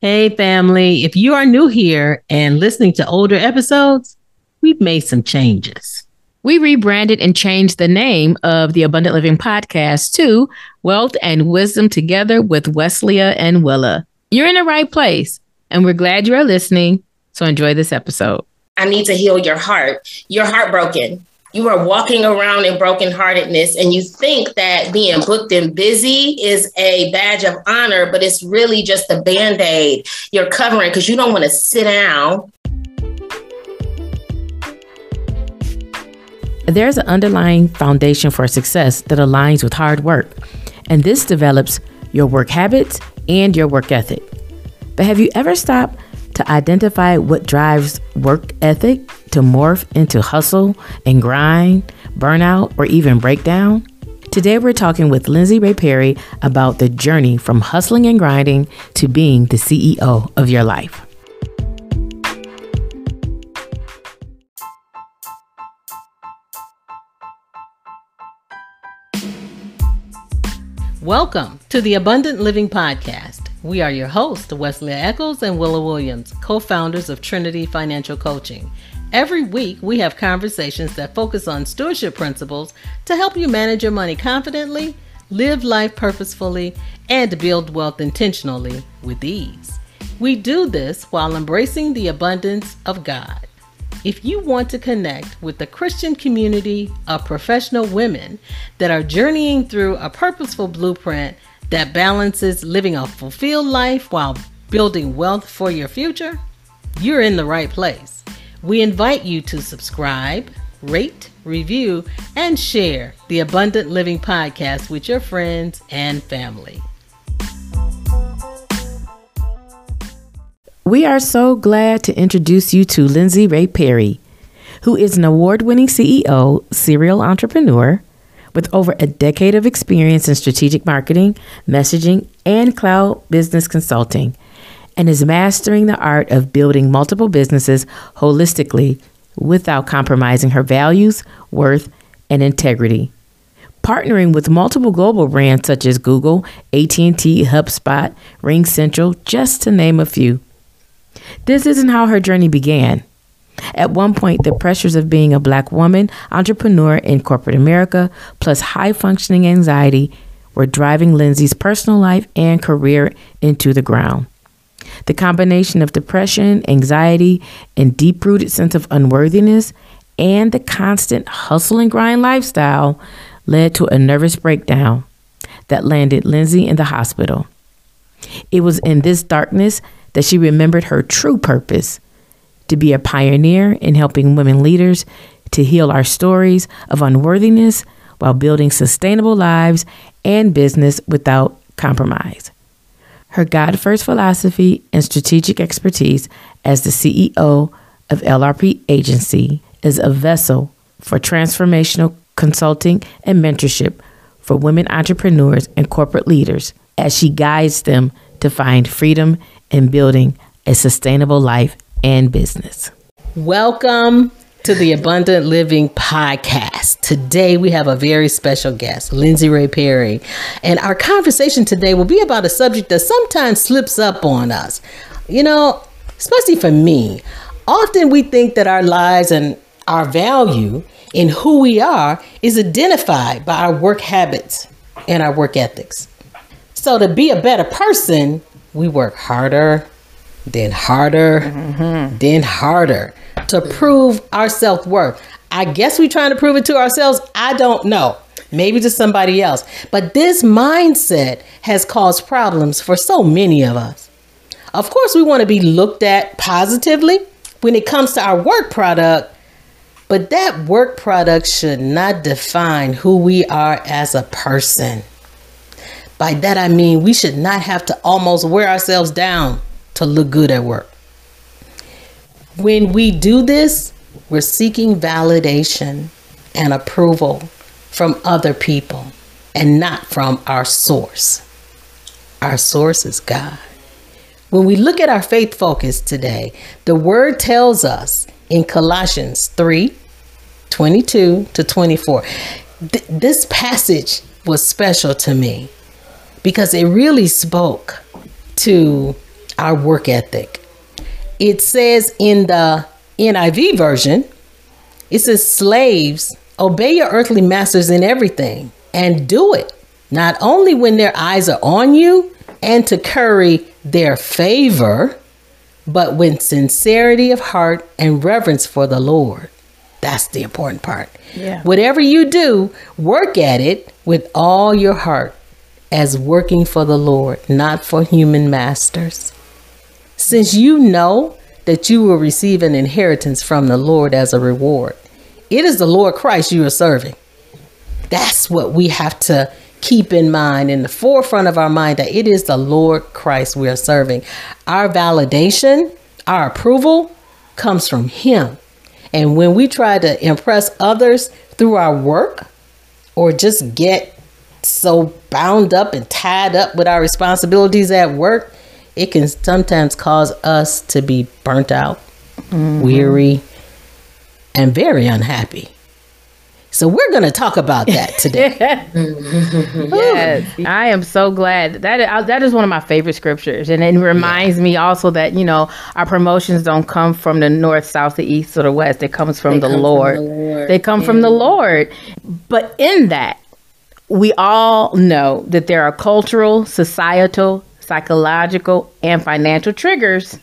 Hey, family. If you are new here and listening to older episodes, we've made some changes. We rebranded and changed the name of the Abundant Living Podcast to Wealth and Wisdom Together with Wesleya and Willa. You're in the right place, and we're glad you are listening. So enjoy this episode. I need to heal your heart. You're heartbroken you are walking around in brokenheartedness and you think that being booked and busy is a badge of honor, but it's really just a band aid you're covering because you don't want to sit down. There's an underlying foundation for success that aligns with hard work, and this develops your work habits and your work ethic. But have you ever stopped to identify what drives work ethic to morph into hustle and grind, burnout, or even breakdown? Today, we're talking with Lindsay Rae Perry about the journey from hustling and grinding to being the CEO of your life. Welcome to the Abundant Living Podcast. We are your hosts, Wesley Eccles and Willa Williams, co founders of Trinity Financial Coaching. Every week, we have conversations that focus on stewardship principles to help you manage your money confidently, live life purposefully, and build wealth intentionally with ease. We do this while embracing the abundance of God. If you want to connect with the Christian community of professional women that are journeying through a purposeful blueprint that balances living a fulfilled life while building wealth for your future, you're in the right place. We invite you to subscribe, rate, review, and share the Abundant Living Podcast with your friends and family. We are so glad to introduce you to Lindsay Rae Perry, who is an award winning CEO, serial entrepreneur, with over a decade of experience in strategic marketing, messaging, and cloud business consulting, and is mastering the art of building multiple businesses holistically without compromising her values, worth, and integrity. Partnering with multiple global brands such as Google, AT&T, HubSpot, RingCentral, just to name a few. This isn't how her journey began. At one point, the pressures of being a black woman entrepreneur in corporate America, plus high functioning anxiety, were driving Lindsay's personal life and career into the ground. The combination of depression, anxiety, and deep rooted sense of unworthiness, and the constant hustle and grind lifestyle led to a nervous breakdown that landed Lindsay in the hospital. It was in this darkness that she remembered her true purpose to be a pioneer in helping women leaders to heal our stories of unworthiness while building sustainable lives and business without compromise. Her God first philosophy and strategic expertise as the CEO of LRP Agency is a vessel for transformational consulting and mentorship for women entrepreneurs and corporate leaders as she guides them to find freedom in building a sustainable life and business. Welcome to the Abundant Living Podcast. Today we have a very special guest, Lindsay Rae Perry. And our conversation today will be about a subject that sometimes slips up on us. You know, especially for me, often we think that our lives and our value in who we are is identified by our work habits and our work ethics. So to be a better person, we work harder, then harder, mm-hmm. then harder to prove our self worth. I guess we're trying to prove it to ourselves. I don't know. Maybe to somebody else. But this mindset has caused problems for so many of us. Of course, we want to be looked at positively when it comes to our work product, but that work product should not define who we are as a person. By that I mean we should not have to almost wear ourselves down to look good at work. When we do this, we're seeking validation and approval from other people and not from our source. Our source is God. When we look at our faith focus today, the word tells us in Colossians 3 22 to 24. Th- this passage was special to me because it really spoke to our work ethic. It says in the NIV version, it says, Slaves, obey your earthly masters in everything and do it, not only when their eyes are on you and to curry their favor, but with sincerity of heart and reverence for the Lord. That's the important part. Yeah. Whatever you do, work at it with all your heart as working for the Lord, not for human masters. Since you know that you will receive an inheritance from the Lord as a reward, it is the Lord Christ you are serving. That's what we have to keep in mind in the forefront of our mind that it is the Lord Christ we are serving. Our validation, our approval comes from Him. And when we try to impress others through our work or just get so bound up and tied up with our responsibilities at work, it can sometimes cause us to be burnt out, weary, and very unhappy. So we're going to talk about that today. yes, I am so glad that that is one of my favorite scriptures, and it reminds me also that you know our promotions don't come from the north, south, the east, or the west. It comes from, They the, come from the Lord. They come from the Lord. But in that, we all know that there are cultural, societal, psychological, and financial triggers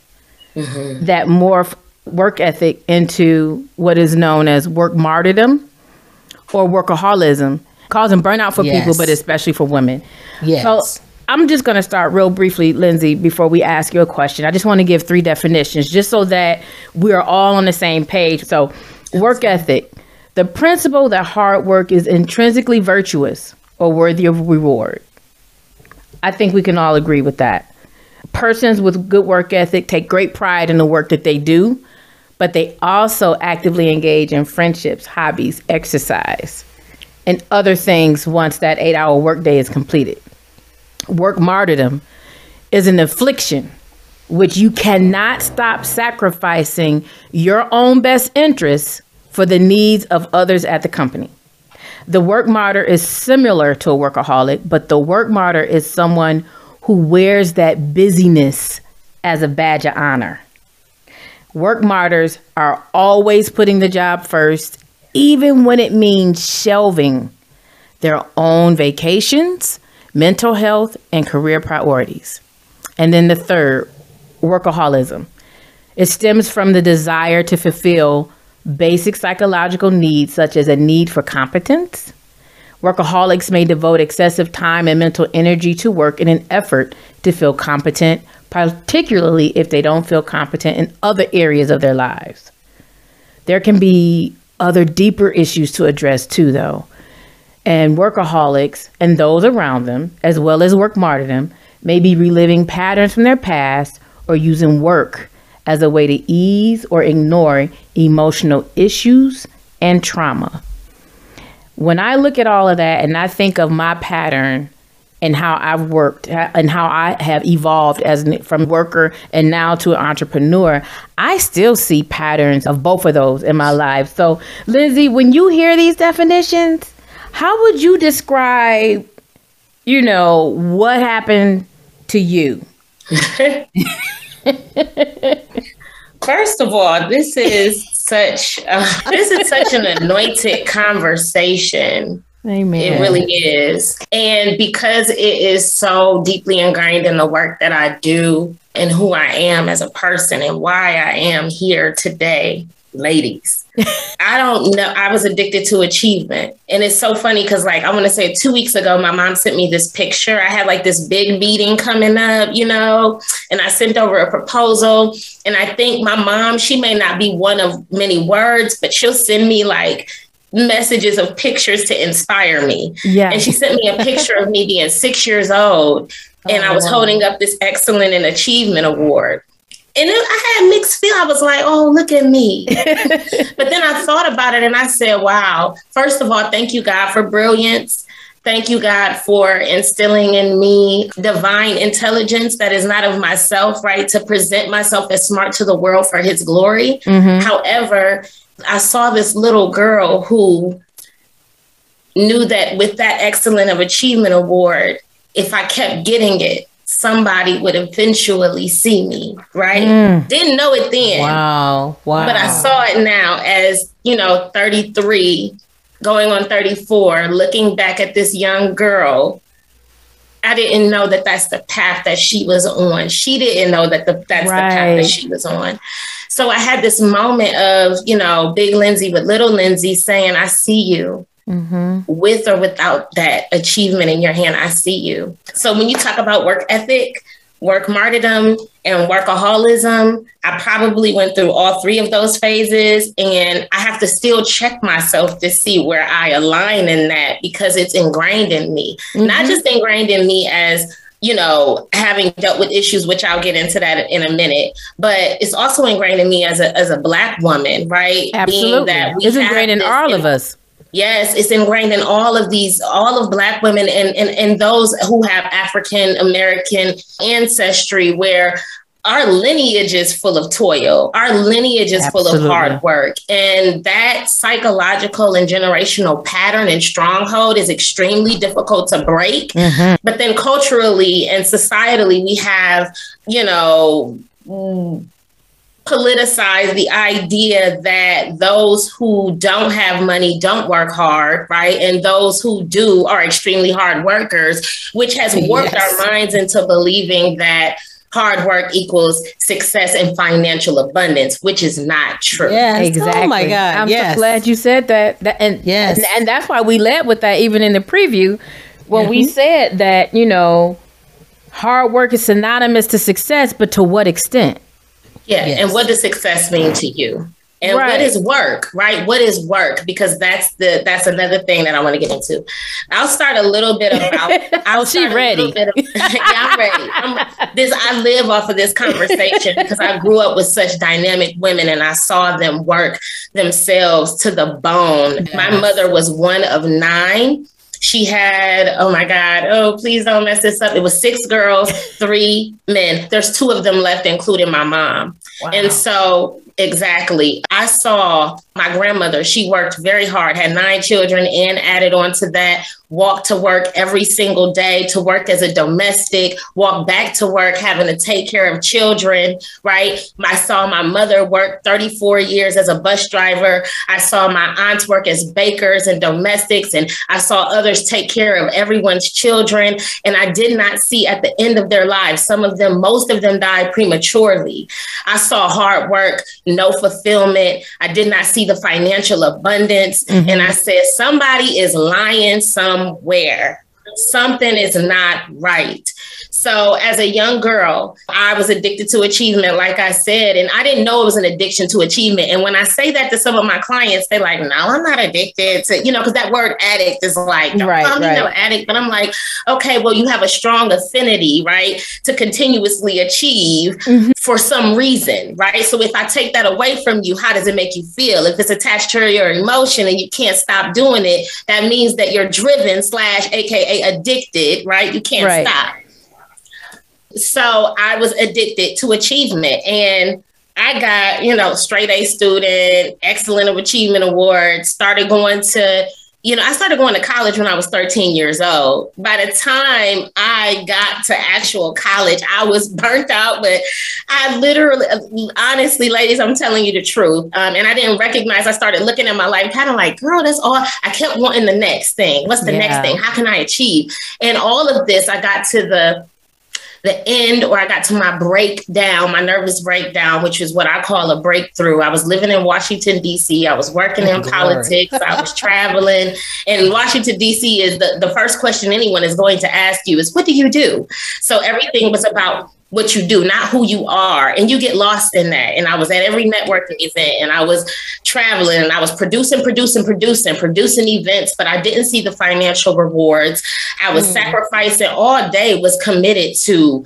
mm-hmm. that morph work ethic into what is known as work martyrdom or workaholism, causing burnout for people, but especially for women. Yes. So I'm just going to start real briefly, Lindsay, before we ask you a question. I just want to give three definitions just so that we're all on the same page. So, work ethic the principle that hard work is intrinsically virtuous or worthy of reward. I think we can all agree with that. Persons with good work ethic take great pride in the work that they do, but they also actively engage in friendships, hobbies, exercise, and other things once that eight hour workday is completed. Work martyrdom is an affliction which you cannot stop sacrificing your own best interests for the needs of others at the company. The work martyr is similar to a workaholic, but the work martyr is someone who wears that busyness as a badge of honor. Work martyrs are always putting the job first, even when it means shelving their own vacations, mental health, and career priorities. And then the third, workaholism. It stems from the desire to fulfill basic psychological needs, such as a need for competence. Workaholics may devote excessive time and mental energy to work in an effort to feel competent, particularly if they don't feel competent in other areas of their lives. There can be other deeper issues to address too, though. And workaholics and those around them, as well as work martyrdom, may be reliving patterns from their past or using work as a way to ease or ignore emotional issues and trauma. When I look at all of that and I think of my pattern and how I've worked uh, and how I have evolved as from worker and now to an entrepreneur, I still see patterns of both of those in my life. So, Lindsay, when you hear these definitions, how would you describe, you know, what happened to you? First of all, this is such uh, this is such an anointed conversation. Amen. It really is. And because it is so deeply ingrained in the work that I do and who I am as a person and why I am here today, ladies. I don't know. I was addicted to achievement. And it's so funny because, like, I want to say two weeks ago, my mom sent me this picture. I had like this big meeting coming up, you know, and I sent over a proposal. And I think my mom, she may not be one of many words, but she'll send me like messages of pictures to inspire me. Yeah. And she sent me a picture of me being six years old. Oh, and Oh, I was holding up this Excellent and Achievement Award. And then I had mixed feel. I was like, oh, look at me. but then I thought about it and I said, wow, first of all, thank you, God, for brilliance. Thank you, God, for instilling in me divine intelligence that is not of myself, right? To present myself as smart to the world for his glory. Mhm. However, I saw this little girl who knew that with that Excellent of Achievement Award, if I kept getting it, somebody would eventually see me, right? Mm. Didn't know it then. Wow. Wow. But I saw it now as, you know, 33, going on 34, looking back at this young girl. I didn't know that that's the path that she was on. She didn't know that the, that's right. the path that she was on. So I had this moment of, you know, big Lindsay with little Lindsay saying, I see you mm-hmm. with or without that achievement in your hand. I see you. So when you talk about work ethic, work martyrdom, and workaholism, I probably went through all three of those phases. And I have to still check myself to see where I align in that because it's ingrained in me. Mm-hmm. Not just ingrained in me as you know, having dealt with issues, which I'll get into that in a minute. But it's also ingrained in me as a as a black woman, right? Absolutely, it's ingrained in all of us. Yes, it's ingrained in all of these, all of Black women and, and, and those who have African American ancestry, where our lineage is full of toil. Our lineage is Absolutely. full of hard work. And that psychological and generational pattern and stronghold is extremely difficult to break. Mm-hmm. But then culturally and societally, we have, you know, politicize the idea that those who don't have money don't work hard, right? And those who do are extremely hard workers, which has warped yes. our minds into believing that hard work equals success and financial abundance, which is not true. Yeah, exactly. Oh my God. I'm yes. so glad you said that. that and yes. And, and, that's why we led with that even in the preview when mm-hmm. we said that, you know, hard work is synonymous to success, but to what extent? Yeah. Yes. And what does success mean to you? And right. what is work, right? What is work? Because that's the that's another thing that I want to get into. I'll start a little bit about. I'll she ready? Of, yeah, I'm ready. I'm, this I live off of this conversation because I grew up with such dynamic women and I saw them work themselves to the bone. Yes. My mother was one of nine she had, oh my God, oh, please don't mess this up. It was six girls, three men. There's two of them left, including my mom. Wow. And so Exactly. I saw my grandmother, she worked very hard, had nine children, and added on to that, walked to work every single day to work as a domestic, walk back to work, having to take care of children, right? I saw my mother work 34 years as a bus driver. I saw my aunts work as bakers and domestics, and I saw others take care of everyone's children. And I did not see at the end of their lives, some of them, most of them died prematurely. I saw hard work no fulfillment. I did not see the financial abundance. Mm-hmm. And I said, somebody is lying somewhere. Something is not right. So, as a young girl, I was addicted to achievement, like I said, and I didn't know it was an addiction to achievement. And when I say that to some of my clients, they're like, "No, I'm not addicted to," you know, because that word "addict" is like, right, I'm right. no addict, but I'm like, okay, well, you have a strong affinity, right, to continuously achieve mm-hmm. for some reason, right? So, if I take that away from you, how does it make you feel? If it's attached to your emotion and you can't stop doing it, that means that you're driven slash AKA addicted, right? You can't right. stop. So I was addicted to achievement and I got, you know, straight A student, excellent of achievement award, started going to, you know, I started going to college when I was 13 years old. By the time I got to actual college, I was burnt out, but I literally, honestly, ladies, I'm telling you the truth. Um, and I didn't recognize, I started looking at my life kind of like, girl, that's all. I kept wanting the next thing. What's the yeah. next thing? How can I achieve? And all of this, I got to the the end or I got to my breakdown, my nervous breakdown, which is what I call a breakthrough. I was living in Washington, D.C., I was working in politics, I was traveling. And Washington, D.C. is the, the first question anyone is going to ask you is, What do you do? So everything was about what you do, not who you are. And you get lost in that. And I was at every networking event and I was traveling and I was producing, producing, producing, producing events, but I didn't see the financial rewards. I was mm. sacrificing all day, was committed to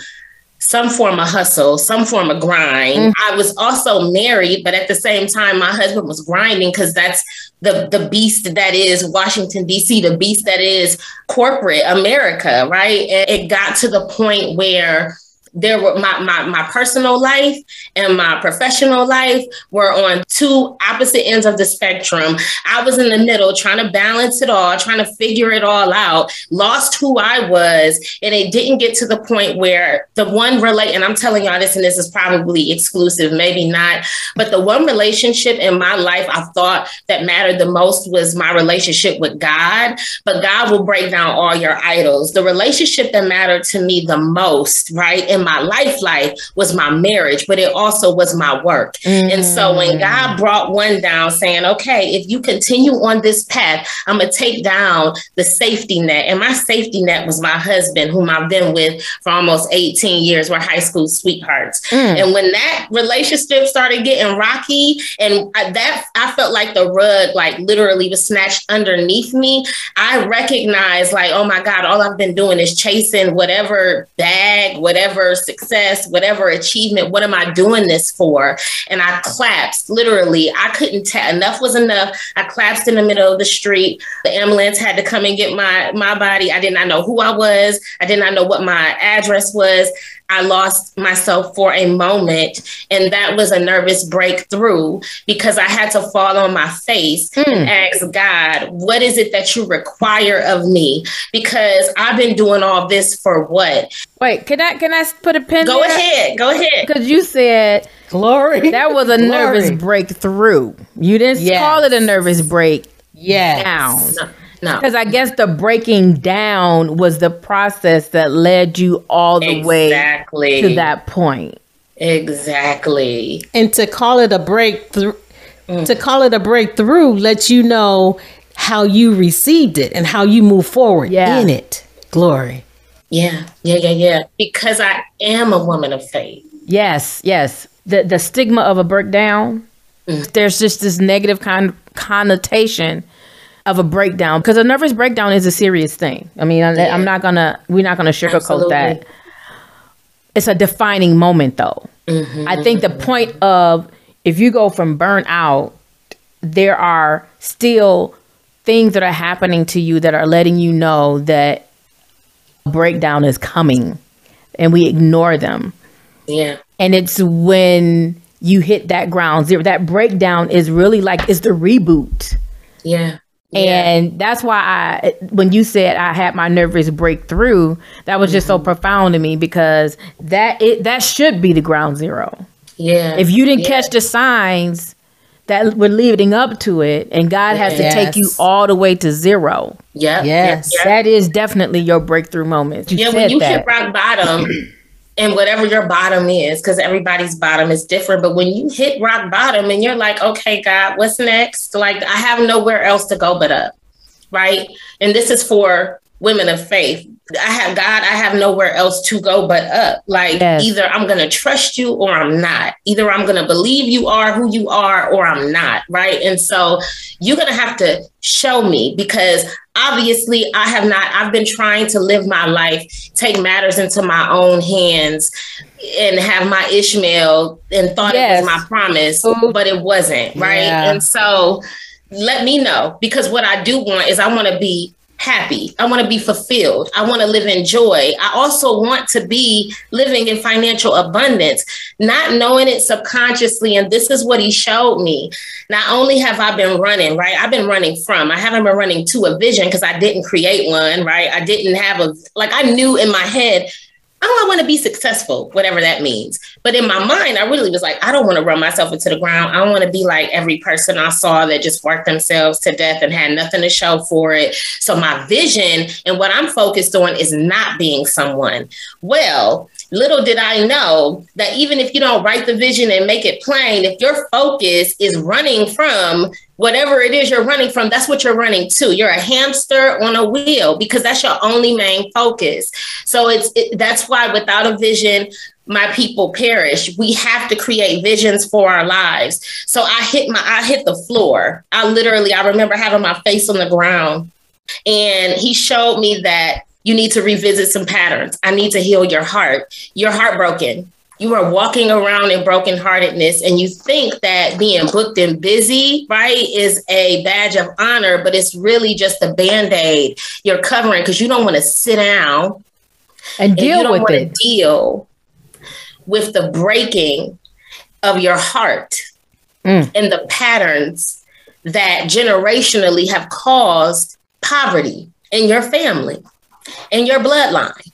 some form of hustle, some form of grind. Mm. I was also married, but at the same time, my husband was grinding because that's the the beast that is Washington D.C., the beast that is corporate America, right? And it got to the point where there were my, my my personal life and my professional life were on two opposite ends of the spectrum. I was in the middle trying to balance it all, trying to figure it all out, lost who I was, and it didn't get to the point where the one relate and I'm telling y'all this and this is probably exclusive, maybe not, but the one relationship in my life I thought that mattered the most was my relationship with God, but God will break down all your idols. The relationship that mattered to me the most, right? In my life life was my marriage, but it also was my work. Mm. And so when mm. God brought one down saying, okay, if you continue on this path, I'm going to take down the safety net. And my safety net was my husband, whom I've been with for almost 18 years. We're high school sweethearts. Mm. And when that relationship started getting rocky and that I felt like the rug like literally was snatched underneath me, I recognized like, oh my God, all I've been doing is chasing whatever bag, whatever success, whatever achievement, what am I doing this for? And I collapsed literally. I couldn't tell enough was enough. I collapsed in the middle of the street. The ambulance had to come and get my my body. I did not know who I was. I did not know what my address was. I lost myself for a moment. And that was a nervous breakthrough because I had to fall on my face mm. and ask God, what is it that you require of me? Because I've been doing all this for what? Wait, can I can I put a pin? Go there? ahead. Go ahead. Because you said glory. That was a glory. nervous breakthrough. You didn't yes. call it a nervous break. Yeah. Down. No. No. Because I guess the breaking down was the process that led you all the exactly. way to that point. Exactly. And to call it a breakthrough, mm. to call it a breakthrough lets you know how you received it and how you move forward yeah. in it. Glory. Yeah, yeah, yeah, yeah. Because I am a woman of faith. Yes, yes. The the stigma of a breakdown. Mm. There's just this negative con- connotation of a breakdown because a nervous breakdown is a serious thing. I mean, yeah. I'm not gonna we're not gonna sugarcoat Absolutely. that. It's a defining moment, though. Mm-hmm, I think the point of if you go from burnout, there are still things that are happening to you that are letting you know that breakdown is coming, and we ignore them. Yeah, and it's when you hit that ground zero. That breakdown is really like it's the reboot. Yeah. And that's why I, when you said I had my nervous breakthrough, that was just mm-hmm. so profound to me because that it that should be the ground zero. Yeah. If you didn't yeah. catch the signs that were leading up to it, and God has yes. to take you all the way to zero. Yeah. Yes. That is definitely your breakthrough moment. You yeah. When you that. hit rock bottom. And whatever your bottom is, because everybody's bottom is different. But when you hit rock bottom and you're like, okay, God, what's next? Like, I have nowhere else to go but up, right? And this is for women of faith. I have God, I have nowhere else to go but up. Like, yes. either I'm going to trust you or I'm not. Either I'm going to believe you are who you are or I'm not, right? And so you're going to have to show me because obviously I have not, I've been trying to live my life, take matters into my own hands and have my Ishmael and thought yes. it was my promise, mm-hmm. but it wasn't, right? Yeah. And so let me know because what I do want is I want to be happy. I want to be fulfilled. I want to live in joy. I also want to be living in financial abundance, not knowing it subconsciously. And this is what he showed me. Not only have I been running, right? I've been running from, I haven't been running to a vision because I didn't create one, right? I didn't have a, like, I knew in my head, oh, I want to be successful, whatever that means. But in my mm-hmm. mind, I really was like, I don't want to run myself into the ground. I want to be like every person I saw that just worked themselves to death and had nothing to show for it. So my vision and what I'm focused on is not being someone. Well, little did I know that even if you don't write the vision and make it plain, if your focus is running from whatever it is you're running from, that's what you're running to. You're a hamster on a wheel because that's your only main focus. So it's it, that's why without a vision, my people perish. We have to create visions for our lives. So I hit my I hit the floor. I literally I remember having my face on the ground and he showed me that you need to revisit some patterns. I need to heal your heart. You're heartbroken you are walking around in brokenheartedness and you think that being booked and busy, right, is a badge of honor, but it's really just a band aid you're covering because you don't want to sit down and deal and with it. Deal with the breaking of your heart mm. and the patterns that generationally have caused poverty in your family, in your bloodline.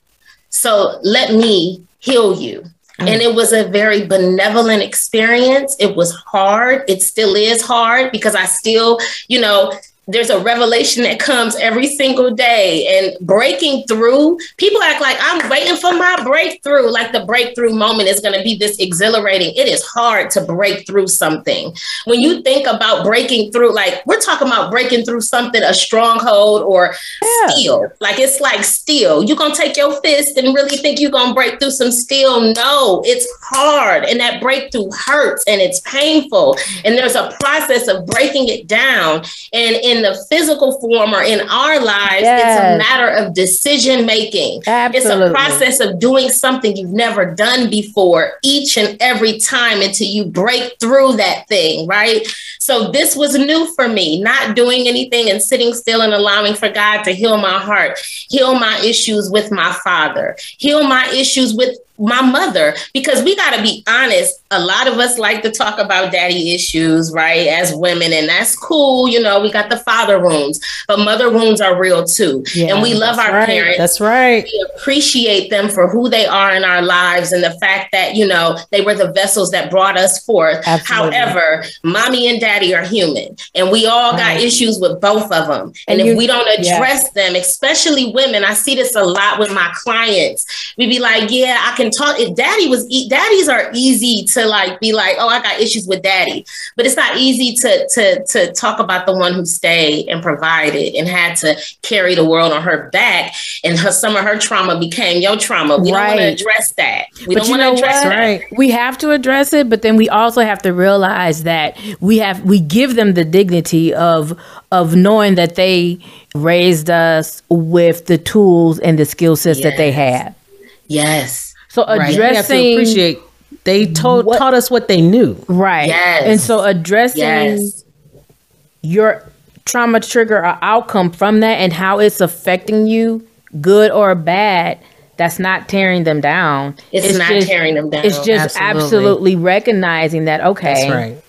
So let me heal you. Mm. And it was a very benevolent experience. It was hard. It still is hard because I still, you know, there's a revelation that comes every single day and breaking through people act like i'm waiting for my breakthrough. Like the breakthrough moment is going to be this exhilarating. It is hard to break through something. When you think about breaking through like we're talking about breaking through something a stronghold or yeah. steel. Like it's like steel. You're gonna take your fist and really think you're gonna break through some steel? No it's hard and that breakthrough hurts and it's painful. And there's a process of breaking it down. And in in the physical form or in our lives, yes. it's a matter of decision making. It's a process of doing something you've never done before each and every time until you break through that thing, right? So this was new for me, not doing anything and sitting still and allowing for God to heal my heart, heal my issues with my father, heal my issues with my mother because we got to be honest a lot of us like to talk about daddy issues right as women and that's cool you know we got the father wounds but mother wounds are real too yeah, and we love our right. parents that's right we appreciate them for who they are in our lives and the fact that you know they were the vessels that brought us forth Absolutely. however mommy and daddy are human and we all got issues with both of them and, and if you, we don't address yeah. them especially women i see this a lot with my clients we be like yeah i can can talk if daddy was daddies are easy to like be like oh i got issues with daddy but it's not easy to to to talk about the one who stayed and provided and had to carry the world on her back and her some of her trauma became your trauma we right. don't want to address that we but don't want to address what? right. we have to address it but then we also have to realize that we have we give them the dignity of of knowing that they raised us with the tools and the skill sets yes. that they have yes so addressing right. to appreciate they told what, taught us what they knew. Right. Yes. And so addressing yes. your trauma trigger or outcome from that and how it's affecting you, good or bad, that's not tearing them down. It's, it's not just, tearing them down. It's just absolutely. absolutely, recognizing that okay. That's right.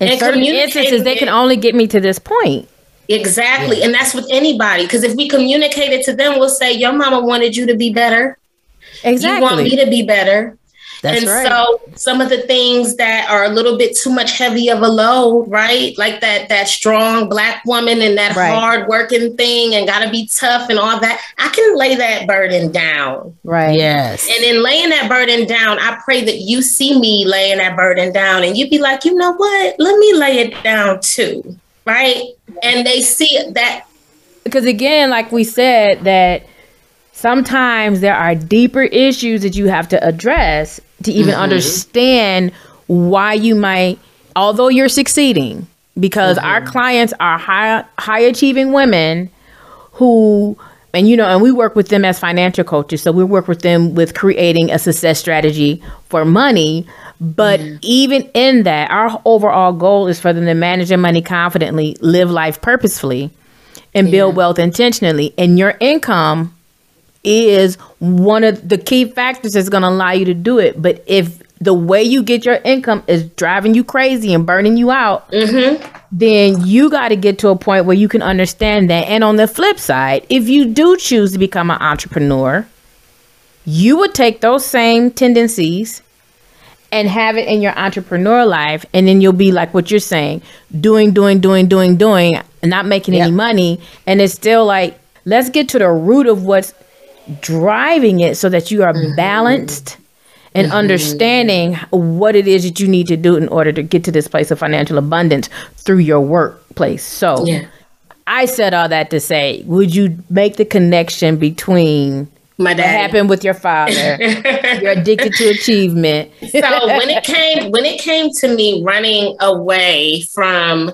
In and certain instances, they can only get me to this point. Exactly. Yeah. And that's with anybody. Because if we communicate it to them, we'll say, Your mama wanted you to be better. Exactly. You want me to be better. That's and right. so some of the things that are a little bit too much heavy of a load, right? Like that that strong black woman and that right. hard working thing and gotta be tough and all that. I can lay that burden down. Right. Yes. And in laying that burden down, I pray that you see me laying that burden down and you'd be like, you know what? Let me lay it down too. Right. And they see that because again, like we said, that sometimes there are deeper issues that you have to address to even mm-hmm. understand why you might although you're succeeding because mm-hmm. our clients are high high achieving women who and you know and we work with them as financial coaches so we work with them with creating a success strategy for money but mm-hmm. even in that our overall goal is for them to manage their money confidently live life purposefully and yeah. build wealth intentionally and your income is one of the key factors that's going to allow you to do it. But if the way you get your income is driving you crazy and burning you out, mm-hmm. then you got to get to a point where you can understand that. And on the flip side, if you do choose to become an entrepreneur, you would take those same tendencies and have it in your entrepreneur life and then you'll be like what you're saying doing doing doing doing doing and not making yep. any money and it's still like let's get to the root of what's driving it so that you are mm-hmm. balanced and mm-hmm. understanding what it is that you need to do in order to get to this place of financial abundance through your workplace. So yeah. I said all that to say, would you make the connection between my dad happened with your father you're addicted to achievement so when it came when it came to me running away from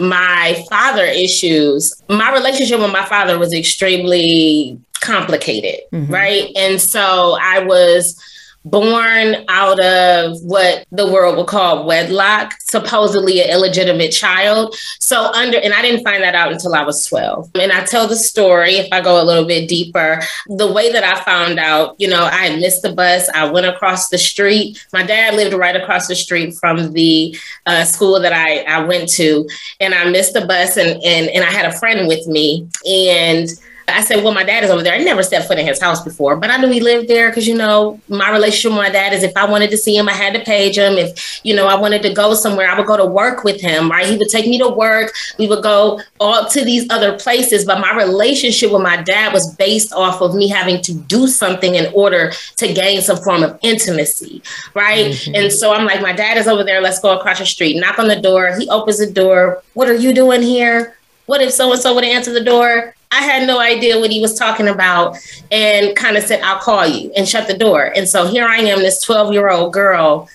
my father issues my relationship with my father was extremely complicated, mm-hmm. right? And so I was born out of what the world would call wedlock, supposedly an illegitimate child. So under and I didn't find that out until I was 12. And I tell the story if I go a little bit deeper. The way that I found out, you know, I missed the bus. I went across the street. My dad lived right across the street from the uh, school that I, I went to, and I missed the bus and and and I had a friend with me and I said, well, my dad is over there. I never stepped foot in his house before, but I knew he lived there because, you know, my relationship with my dad is if I wanted to see him, I had to page him. If, you know, I wanted to go somewhere, I would go to work with him, right? He would take me to work. We would go all to these other places. But my relationship with my dad was based off of me having to do something in order to gain some form of intimacy, right? Mm-hmm. And so I'm like, my dad is over there. Let's go across the street, knock on the door. He opens the door. What are you doing here? What if so and so would answer the door? I had no idea what he was talking about and kind of said, I'll call you and shut the door. And so here I am, this 12 year old girl,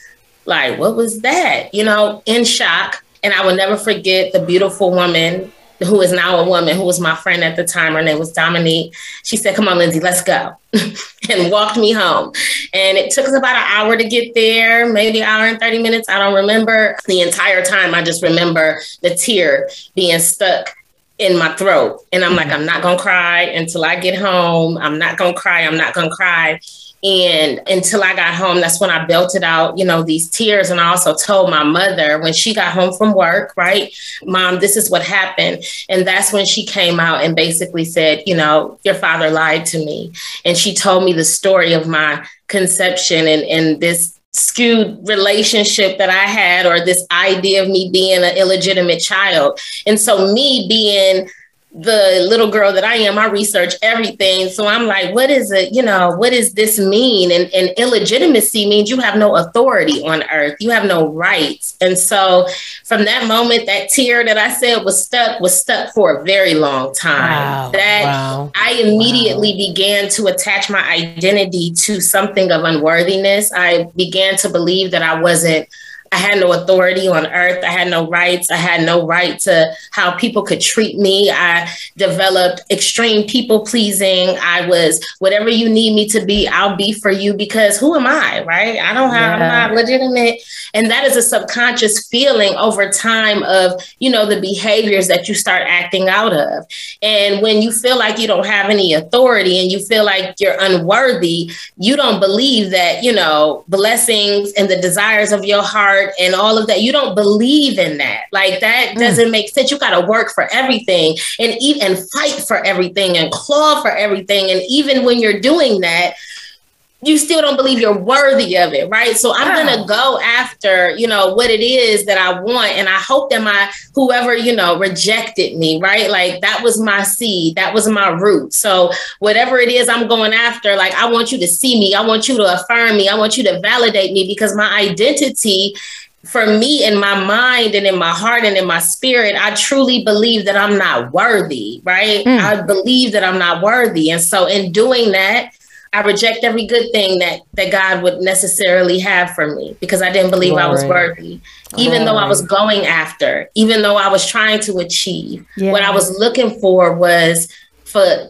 like, what was that? You know, in shock. And I will never forget the beautiful woman who is now a woman who was my friend at the time. Her name was Dominique. She said, Come on, Lindsay, let's go. and walked me home. And it took us about an hour to get there, maybe an hour and 30 minutes. I don't remember the entire time. I just remember the tear being stuck in my throat. And I'm like, mm-hmm. I'm not gonna cry until I get home. I'm not gonna cry. I'm not gonna cry. And until I got home, that's when I belted out, you know, these tears. And I also told my mother when she got home from work, right, mom, this is what happened. And that's when she came out and basically said, you know, your father lied to me. And she told me the story of my conception and, and this skewed relationship that I had or this idea of me being an illegitimate child. And so, me being the little girl that I am, I research everything. So I'm like, what is it? You know, what does this mean? And, and illegitimacy means you have no authority on earth, you have no rights. And so from that moment, that tear that I said was stuck was stuck for a very long time. Wow. That wow. I immediately wow. began to attach my identity to something of unworthiness. I began to believe that I wasn't I had no authority on earth. I had no rights. I had no right to how people could treat me. I developed extreme people pleasing. I was whatever you need me to be, I'll be for you because who am I, right? I don't have, yeah. I'm not legitimate. And that is a subconscious feeling over time of, you know, the behaviors that you start acting out of. And when you feel like you don't have any authority and you feel like you're unworthy, you don't believe that, you know, blessings and the desires of your heart and all of that. You don't believe in that. Like that mm. doesn't make sense. You got to work for everything and eat and fight for everything and claw for everything. And even when you're doing that, you still don't believe you're worthy of it, right? So I'm wow. gonna go after, you know, what it is that I want, and I hope that my whoever you know rejected me, right? Like that was my seed, that was my root. So whatever it is I'm going after, like I want you to see me, I want you to affirm me, I want you to validate me because my identity for me in my mind and in my heart and in my spirit, I truly believe that I'm not worthy, right? Mm. I believe that I'm not worthy. And so in doing that, I reject every good thing that that God would necessarily have for me because I didn't believe I was worthy. Even though I was going after, even though I was trying to achieve, yeah. what I was looking for was for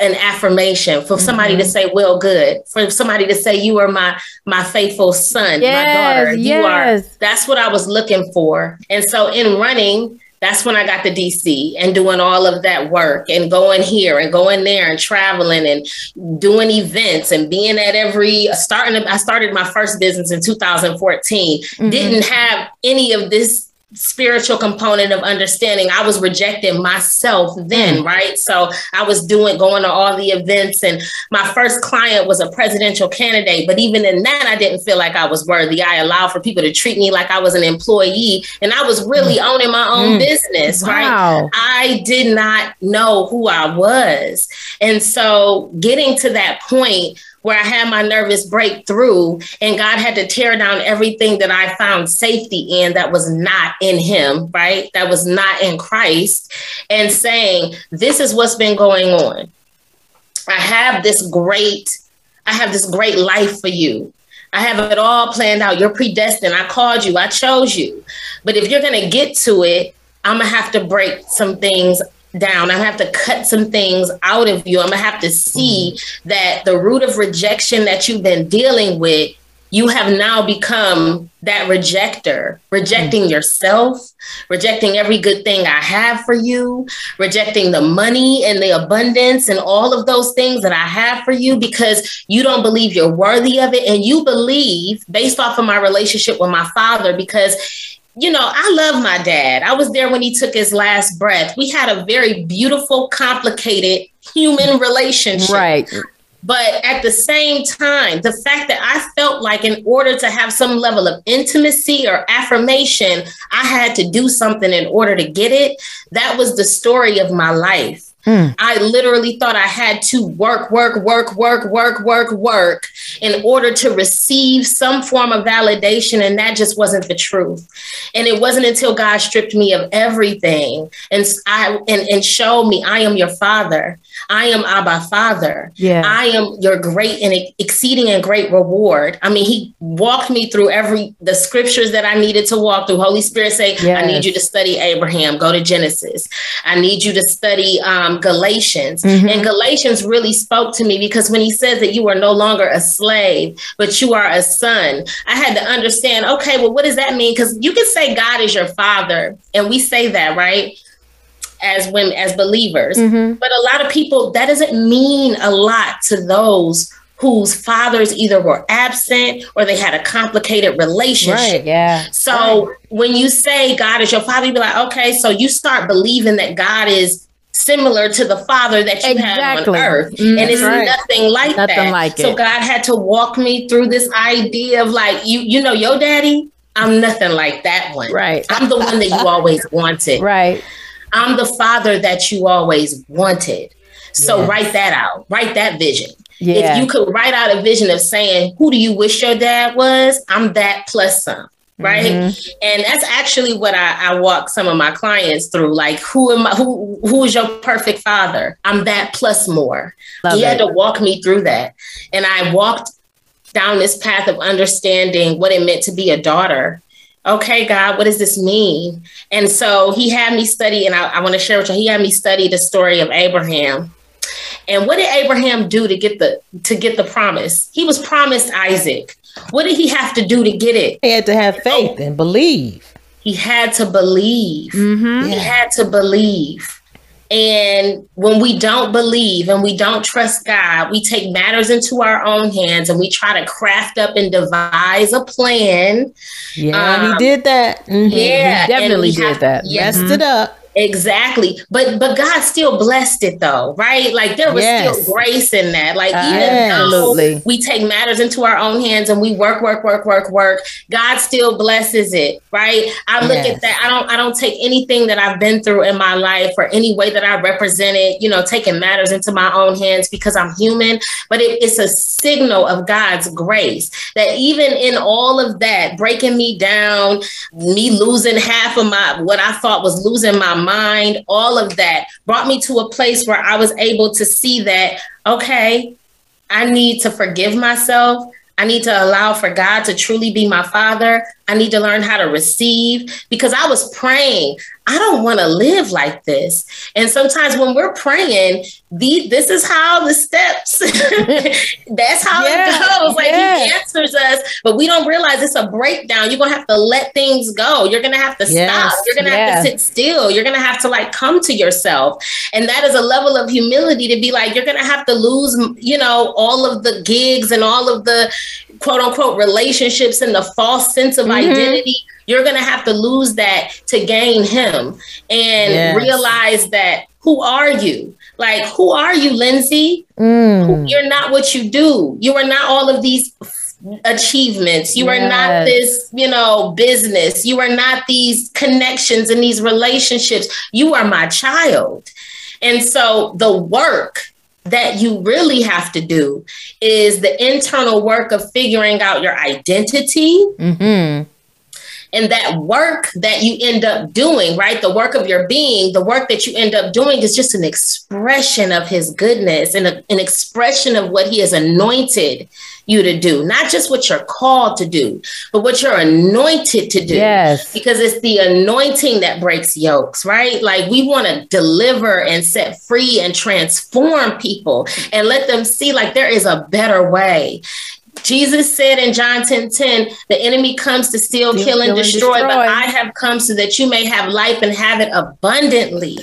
an affirmation for somebody mm-hmm. to say well good for somebody to say you are my my faithful son yes, my daughter you yes. are that's what i was looking for and so in running that's when I got to DC and doing all of that work and going here and going there and traveling and doing events and being at every starting. I started my first business in 2014. Mm-hmm. Didn't have any of this spiritual component of understanding i was rejecting myself then mm. right so i was doing going to all the events and my first client was a presidential candidate but even in that i didn't feel like i was worthy i allowed for people to treat me like i was an employee and i was really mm. owning my own mm. business wow. right i did not know who i was and so getting to that point where I had my nervous breakthrough and God had to tear down everything that I found safety in that was not in Him, right? That was not in Christ, and saying, This is what's been going on. I have this great, I have this great life for you. I have it all planned out. You're predestined. I called you. I chose you. But if you're going to get to it, I'm going to have to break some things down. I have to cut some things out of you. I'm gonna have to see mm-hmm. that the root of rejection that you've been dealing with you have now become that rejecter, rejecting mm. yourself, rejecting every good thing I have for you, rejecting the money and the abundance and all of those things that I have for you because you don't believe you're worthy of it. And you believe, based off of my relationship with my father, because you know, I love my dad. I was there when he took his last breath. We had a very beautiful, complicated human relationship. Right. But at the same time, the fact that I felt like in order to have some level of intimacy or affirmation, I had to do something in order to get it, that was the story of my life. Mm. I literally thought I had to work, work, work, work, work, work, work in order to receive some form of validation. And that just wasn't the truth. And it wasn't until God stripped me of everything and I and, and showed me I am your father. I am Abba Father. Yeah. I am your great and exceeding and great reward. I mean, he walked me through every the scriptures that I needed to walk through. Holy Spirit say, yes. I need you to study Abraham. Go to Genesis. I need you to study um, Galatians. Mm-hmm. And Galatians really spoke to me because when he says that you are no longer a slave, but you are a son, I had to understand, okay, well, what does that mean? Because you can say God is your father, and we say that, right? as women as believers mm-hmm. but a lot of people that doesn't mean a lot to those whose fathers either were absent or they had a complicated relationship. Right, yeah. So right. when you say God is your father, you be like, okay, so you start believing that God is similar to the father that you exactly. had on earth. Mm, and it's right. nothing like nothing that. Like so God had to walk me through this idea of like, you, you know, your daddy, I'm nothing like that one. Right. I'm the one that you always wanted. Right. I'm the father that you always wanted. So yes. write that out. Write that vision. Yeah. If you could write out a vision of saying, who do you wish your dad was? I'm that plus some. Right. Mm-hmm. And that's actually what I, I walk some of my clients through. Like, who am I? Who who is your perfect father? I'm that plus more. Love he it. had to walk me through that. And I walked down this path of understanding what it meant to be a daughter okay, God, what does this mean? And so he had me study, and I, I want to share with you, he had me study the story of Abraham. And what did Abraham do to get the to get the promise? He was promised Isaac. What did he have to do to get it? He had to have faith and believe. He had to believe. Mm-hmm. He had to believe. And when we don't believe and we don't trust God, we take matters into our own hands and we try to craft up and devise a plan. Yeah, um, he did that. Mm-hmm. Yeah, he definitely did have, that. Messed mm-hmm. it up. Exactly. But but God still blessed it though, right? Like there was yes. still grace in that. Like uh, even absolutely. we take matters into our own hands and we work, work, work, work, work, God still blesses it, right? I look yes. at that. I don't I don't take anything that I've been through in my life or any way that I represented, you know, taking matters into my own hands because I'm human. But it, it's a signal of God's grace that even in all of that, breaking me down, me losing half of my what I thought was losing my mind, all of that brought me to a place where I was able to see that, okay, I need to forgive myself. I need to allow for God to truly be my father. I need to learn how to receive because I was praying. I don't want to live like this. And sometimes when we're praying, the, this is how the steps, that's how yeah, it goes. Like yeah. he answers us, but we don't realize it's a breakdown. You're going to have to let things go. You're going to have to yes, stop. You're going to have to sit still. You're going to have to like come to yourself. And that is a level of humility to be like, you're going to have to lose, you know, all of the gigs and all of the quote unquote relationships and the false sense of mm-hmm. identity you're going to have to lose that to gain him and yes. realize that who are you? Like, who are you, Lindsay? Mm. You're not what you do. You are not all of these achievements. You yes. are not this, you know, business. You are not these connections and these relationships. You are my child. And so the work that you really have to do is the internal work of figuring out your identity. Mm-hmm And that work that you end up doing, right? The work of your being, the work that you end up doing is just an expression of his goodness and a, an expression of what he has anointed you to do, not just what you're called to do, but what you're anointed to do. Yes. Because it's the anointing that breaks yokes, right? Like we want to deliver and set free and transform people and let them see like there is a better way. Jesus said in John 10 10, the enemy comes to steal, kill, kill and, destroy, destroy, but I have come so that you may have life and have it abundantly.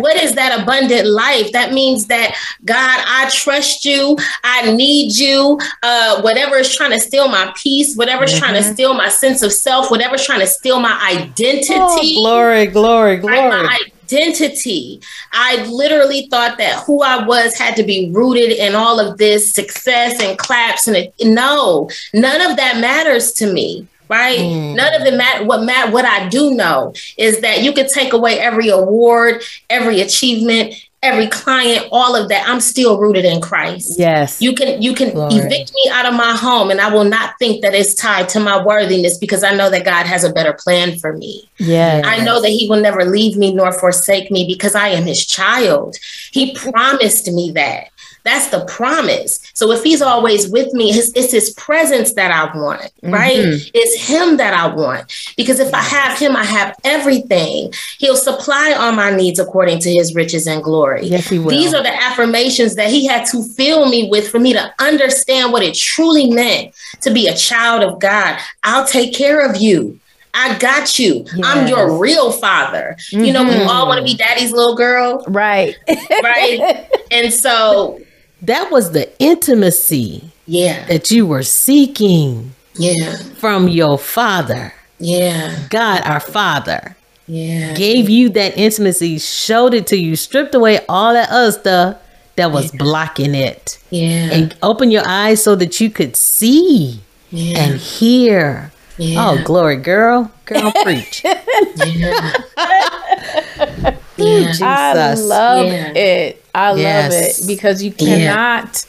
What is that abundant life? That means that God, I trust you, I need you. Uh, whatever is trying to steal my peace, whatever is mm-hmm. trying to mm-hmm. steal my sense of self, whatever is trying to steal my identity. Oh, glory, glory, glory. Right, identity. I literally thought that who I was had to be rooted in all of this success and claps and it, no, none of that matters to me. Right. Mm. None of it matter. What matter? What I do know is that you could take away every award, every achievement, every client, all of that, I'm still rooted in Christ. Yes. You can you can Lord. evict me out of my home and I will not think that it's tied to my worthiness because I know that God has a better plan for me. Yeah. I know that he will never leave me nor forsake me because I am his child. He promised me that. That's the promise. So if he's always with me, his, it's his presence that I want, right? Mm-hmm. It's him that I want. Because if I have him, I have everything. He'll supply all my needs according to his riches and glory. Yes, he will. These are the affirmations that he had to fill me with for me to understand what it truly meant to be a child of God. I'll take care of you. I got you. Yes. I'm your real father. Mm-hmm. You know, we all want to be daddy's little girl. Right. right. And so that was the intimacy yeah that you were seeking yeah from your father yeah god our father yeah gave you that intimacy showed it to you stripped away all that other stuff that was yeah. blocking it yeah and open your eyes so that you could see yeah. and hear yeah. oh glory girl girl preach yeah. Jesus. I love yeah. it. I yes. love it because you cannot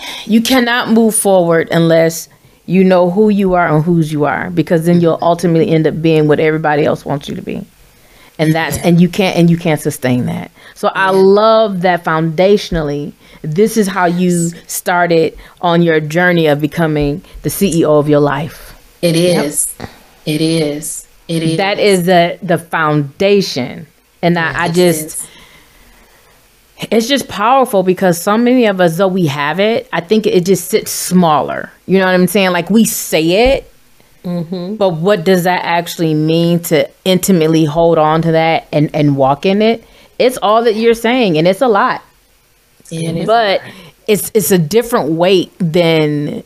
yeah. you cannot move forward unless you know who you are and whose you are because then you'll ultimately end up being what everybody else wants you to be. And that's and you can't and you can't sustain that. So I love that foundationally this is how you started on your journey of becoming the CEO of your life. It is. Yep. It is. It is. That is the the foundation, and yes, I, I just. It's just powerful because so many of us, though we have it, I think it just sits smaller. You know what I'm saying? Like we say it, Mm-hmm. But what does that actually mean to intimately hold on to that and, and walk in it? It's all that you're saying, and it's a lot. Yeah, but it's it's a different weight than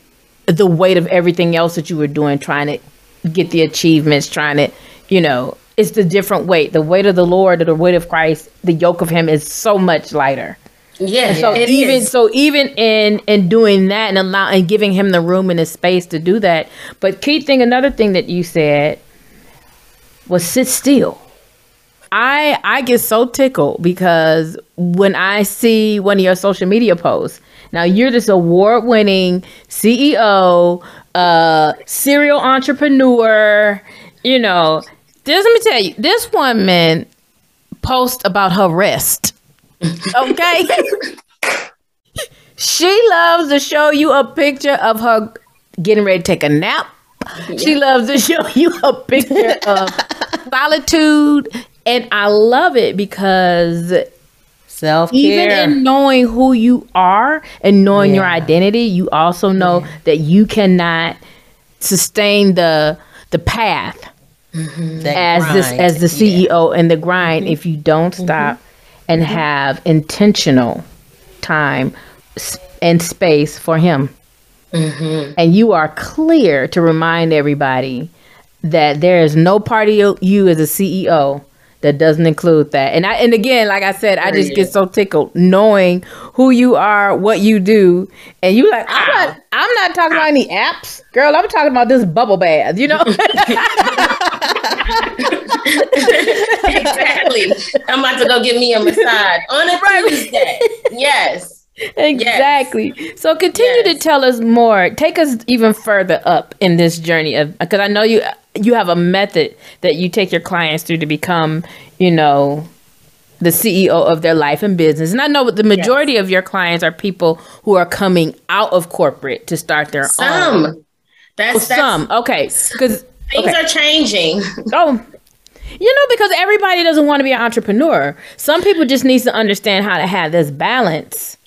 the weight of everything else that you were doing, trying to get the achievements, trying to, you know, it's the different weight. The weight of the Lord or the weight of Christ, the yoke of him is so much lighter. Yeah. And so even is. so even in in doing that and allow and giving him the room and the space to do that. But key thing, another thing that you said was sit still. I I get so tickled because when I see one of your social media posts, now you're this award winning CEO uh, serial entrepreneur. You know, just let me tell you, this woman post about her rest. Okay. she loves to show you a picture of her getting ready to take a nap. She loves to show you a picture of solitude. And I love it because Self care. Even in knowing who you are and knowing yeah. your identity, you also know yeah. that you cannot sustain the the path mm-hmm. as grind. this as the CEO yeah. and the grind mm-hmm. if you don't mm-hmm. stop mm-hmm. and have intentional time and space for him. Mm-hmm. And you are clear to remind everybody that there is no part of you as a CEO that doesn't include that. And I and again, like I said, I just get so tickled knowing who you are, what you do, and you like, I'm not ah. I'm not talking about any apps, girl. I'm talking about this bubble bath, you know? exactly. I'm about to go get me a massage on a Tuesday. Yes. Exactly. Yes. So continue yes. to tell us more. Take us even further up in this journey of because I know you you have a method that you take your clients through to become, you know, the CEO of their life and business. And I know the majority yes. of your clients are people who are coming out of corporate to start their some. own. That's, oh, that's some. Okay. Because things okay. are changing. Oh, you know, because everybody doesn't want to be an entrepreneur. Some people just need to understand how to have this balance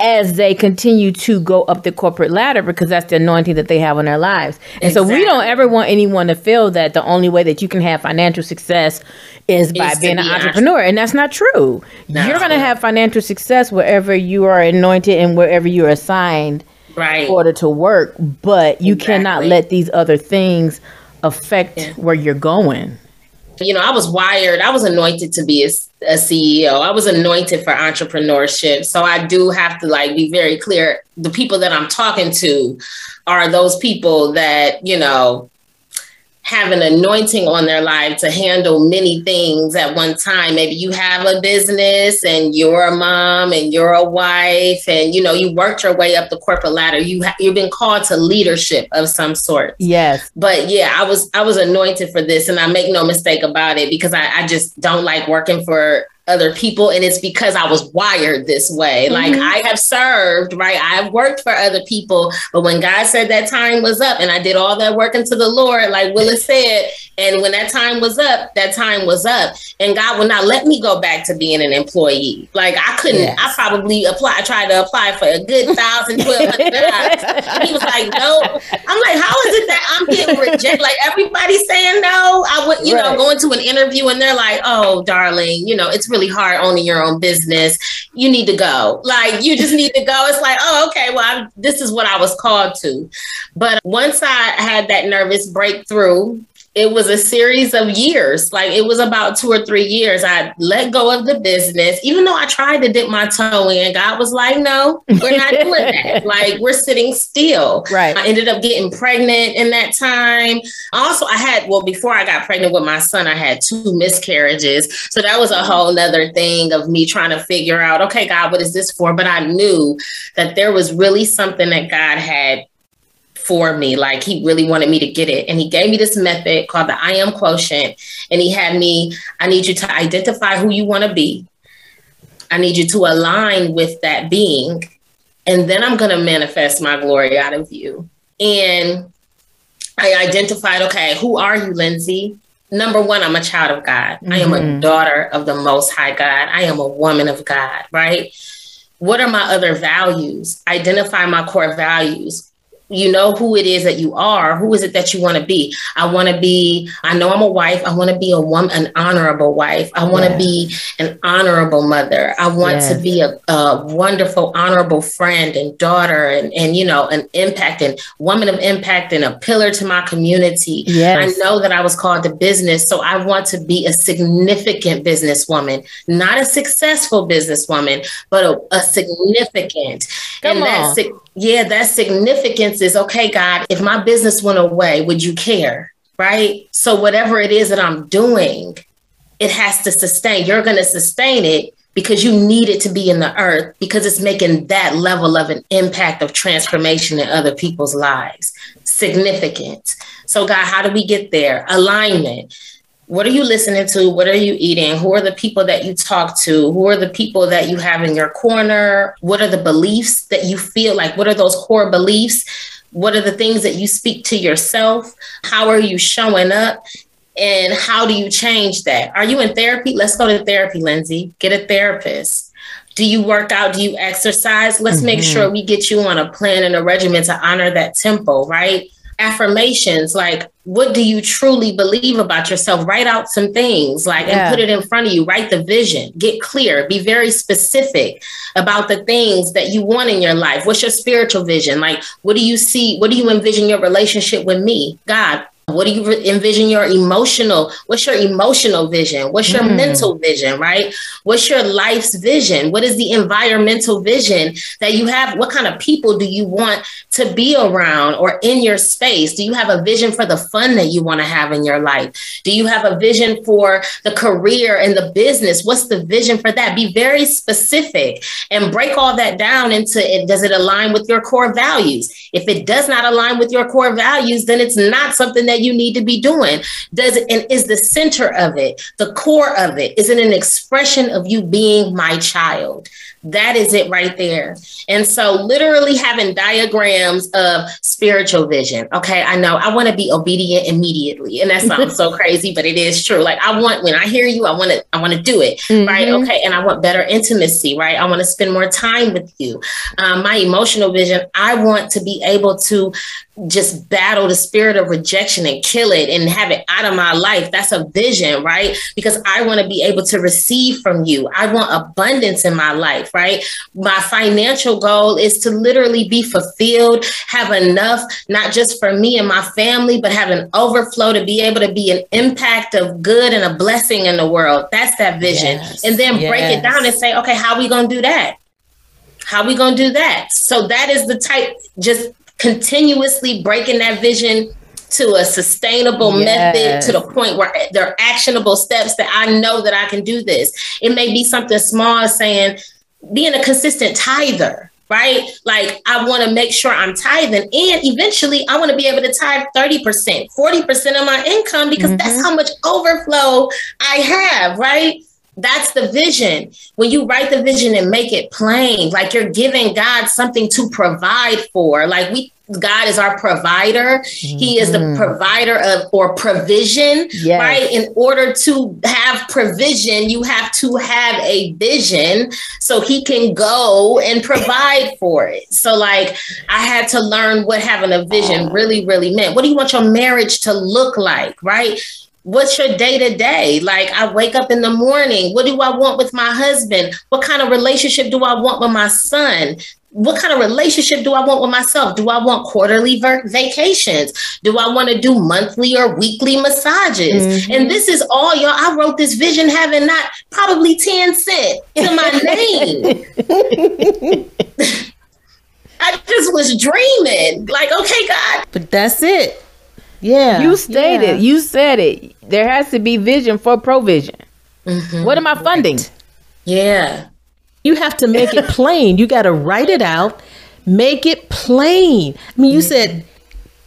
as they continue to go up the corporate ladder because that's the anointing that they have on their lives. And exactly. so we don't ever want anyone to feel that the only way that you can have financial success is by being an entrepreneur. And that's not true. No. You're going to have financial success wherever you are anointed and wherever you're assigned right. in order to work. But you exactly. cannot let these other things affect yeah. where you're going you know, I was wired, I was anointed to be a, a, CEO. I was anointed for entrepreneurship. So I do have to like be very clear. The people that I'm talking to are those people that, you know, have an anointing on their life to handle many things at one time. Maybe you have a business and you're a mom and you're a wife and you know you worked your way up the corporate ladder. You ha- you've been called to leadership of some sort. Yes. But yeah, I was I was anointed for this and I make no mistake about it because I, I just don't like working for other people and it's because I was wired this way. Mm-hmm. Like I have served, right? I've worked for other people, but when God said that time was up and I did all that work into the Lord, like Willis said, and when that time was up, that time was up. And God would not let me go back to being an employee. Like I couldn't, yes. I probably apply, I tried to apply for a good thousand, twelve hundred dollars. he was like, no. I'm like, how is it that I'm getting rejected? Like everybody's saying no. I would, you right. know, going to an interview and they're like, oh, darling, you know, it's really hard owning your own business. You need to go. Like you just need to go. It's like, oh, okay, well, I'm, this is what I was called to. But once I had that nervous breakthrough, it was a series of years. Like it was about two or three years. I let go of the business, even though I tried to dip my toe in. God was like, no, we're not doing that. Like we're sitting still. Right. I ended up getting pregnant in that time. Also, I had, well, before I got pregnant with my son, I had two miscarriages. So that was a mm-hmm. whole nother thing of me trying to figure out, okay, God, what is this for? But I knew that there was really something that God had for me. Like he really wanted me to get it. And he gave me this method called the I am quotient. And he had me, I need you to identify who you want to be. I need you to align with that being. And then I'm going to manifest my glory out of you. And I identified, okay, who are you, Lindsay? Number one, I'm a child of God. Mm-hmm. I am a mm-hmm. daughter of the Most High God. I am a woman of God, right? What are my other values? Identify my core values you know who it is that you are. Who is it that you want to be? I want to be i know i'm a wife. I want to be a woman an honorable wife. I want to be an honorable mother. I want yes. to be a, a, wonderful honorable friend and daughter and and you know an impact and woman of impact and a pillar to my community. Yes. i know that i was called to business so i want to be a significant businesswoman. Not a successful businesswoman but a, a significant. Come and on. that yeah, that significance is okay, God, if my business went away, would you care? Right. So, whatever it is that I'm doing, it has to sustain. You're going to sustain it because you need it to be in the earth because it's making that level of an impact of transformation in other people's lives. Significant. So, God, how do we get there? Alignment what are you listening to? What are you eating? Who are the people that you talk to? Who are the people that you have in your corner? What are the beliefs that you feel like? What are those core beliefs? What are the things that you speak to yourself? How are you showing up? And how do you change that? Are you in therapy? Let's go to therapy, Lindsay. Get a therapist. Do you work out? Do you exercise? Let's mm-hmm. make sure we get you on a plan and a regimen to honor that tempo, right? affirmations like what do you truly believe about yourself? Write out some things like yeah. and put it in front of you. Write the vision. Get clear. Be very specific about the things that you want in your life. What's your spiritual vision? Like what do you see? What do you envision your relationship with me? God What do you envision your emotional? What's your emotional vision? What's your mm. mental vision, right? What's your life's vision? What is the environmental vision that you have? What kind of people do you want to be around or in your space? Do you have a vision for the fun that you want to have in your life? Do you have a vision for the career and the business? What's the vision for that? Be very specific and break all that down into it. Does it align with your core values? If it does not align with your core values, then it's not something that you need to be doing? Does it and is the center of it, the core of it, is it an expression of you being my child? That is it right there. And so, literally having diagrams of spiritual vision. Okay, I know I want to be obedient immediately, and that sounds so crazy, but it is true. Like I want when I hear you, I want to, I want to do it, mm-hmm. right? Okay, and I want better intimacy, right? I want to spend more time with you. Um, my emotional vision, I want to be able to just battle the spirit of rejection and kill it and have it out of my life. That's a vision, right? Because I want to be able to receive from you. I want abundance in my life, right? My financial goal is to literally be fulfilled, have enough, not just for me and my family, but have an overflow to be able to be an impact of good and a blessing in the world. That's that vision. Yes, and then yes. break it down and say, okay, how are we going to do that? How are we going to do that? So that is the type, just continuously breaking that vision to a sustainable yes. method to the point where there are actionable steps that I know that I can do this. It may be something small saying being a consistent tither, right? Like I want to make sure I'm tithing and eventually I want to be able to tithe 30%, 40% of my income because mm-hmm. that's how much overflow I have, right? That's the vision. When you write the vision and make it plain, like you're giving God something to provide for. Like we God is our provider. Mm-hmm. He is the mm-hmm. provider of or provision, yes. right? In order to have provision, you have to have a vision so he can go and provide for it. So like I had to learn what having a vision really really meant. What do you want your marriage to look like, right? What's your day to day? Like, I wake up in the morning. What do I want with my husband? What kind of relationship do I want with my son? What kind of relationship do I want with myself? Do I want quarterly ver- vacations? Do I want to do monthly or weekly massages? Mm-hmm. And this is all, y'all. I wrote this vision having not probably 10 cent to my name. I just was dreaming, like, okay, God. But that's it. Yeah. You stated, yeah. you said it. There has to be vision for provision. Mm-hmm. What am I funding? Right. Yeah. You have to make it plain. You got to write it out, make it plain. I mean, you said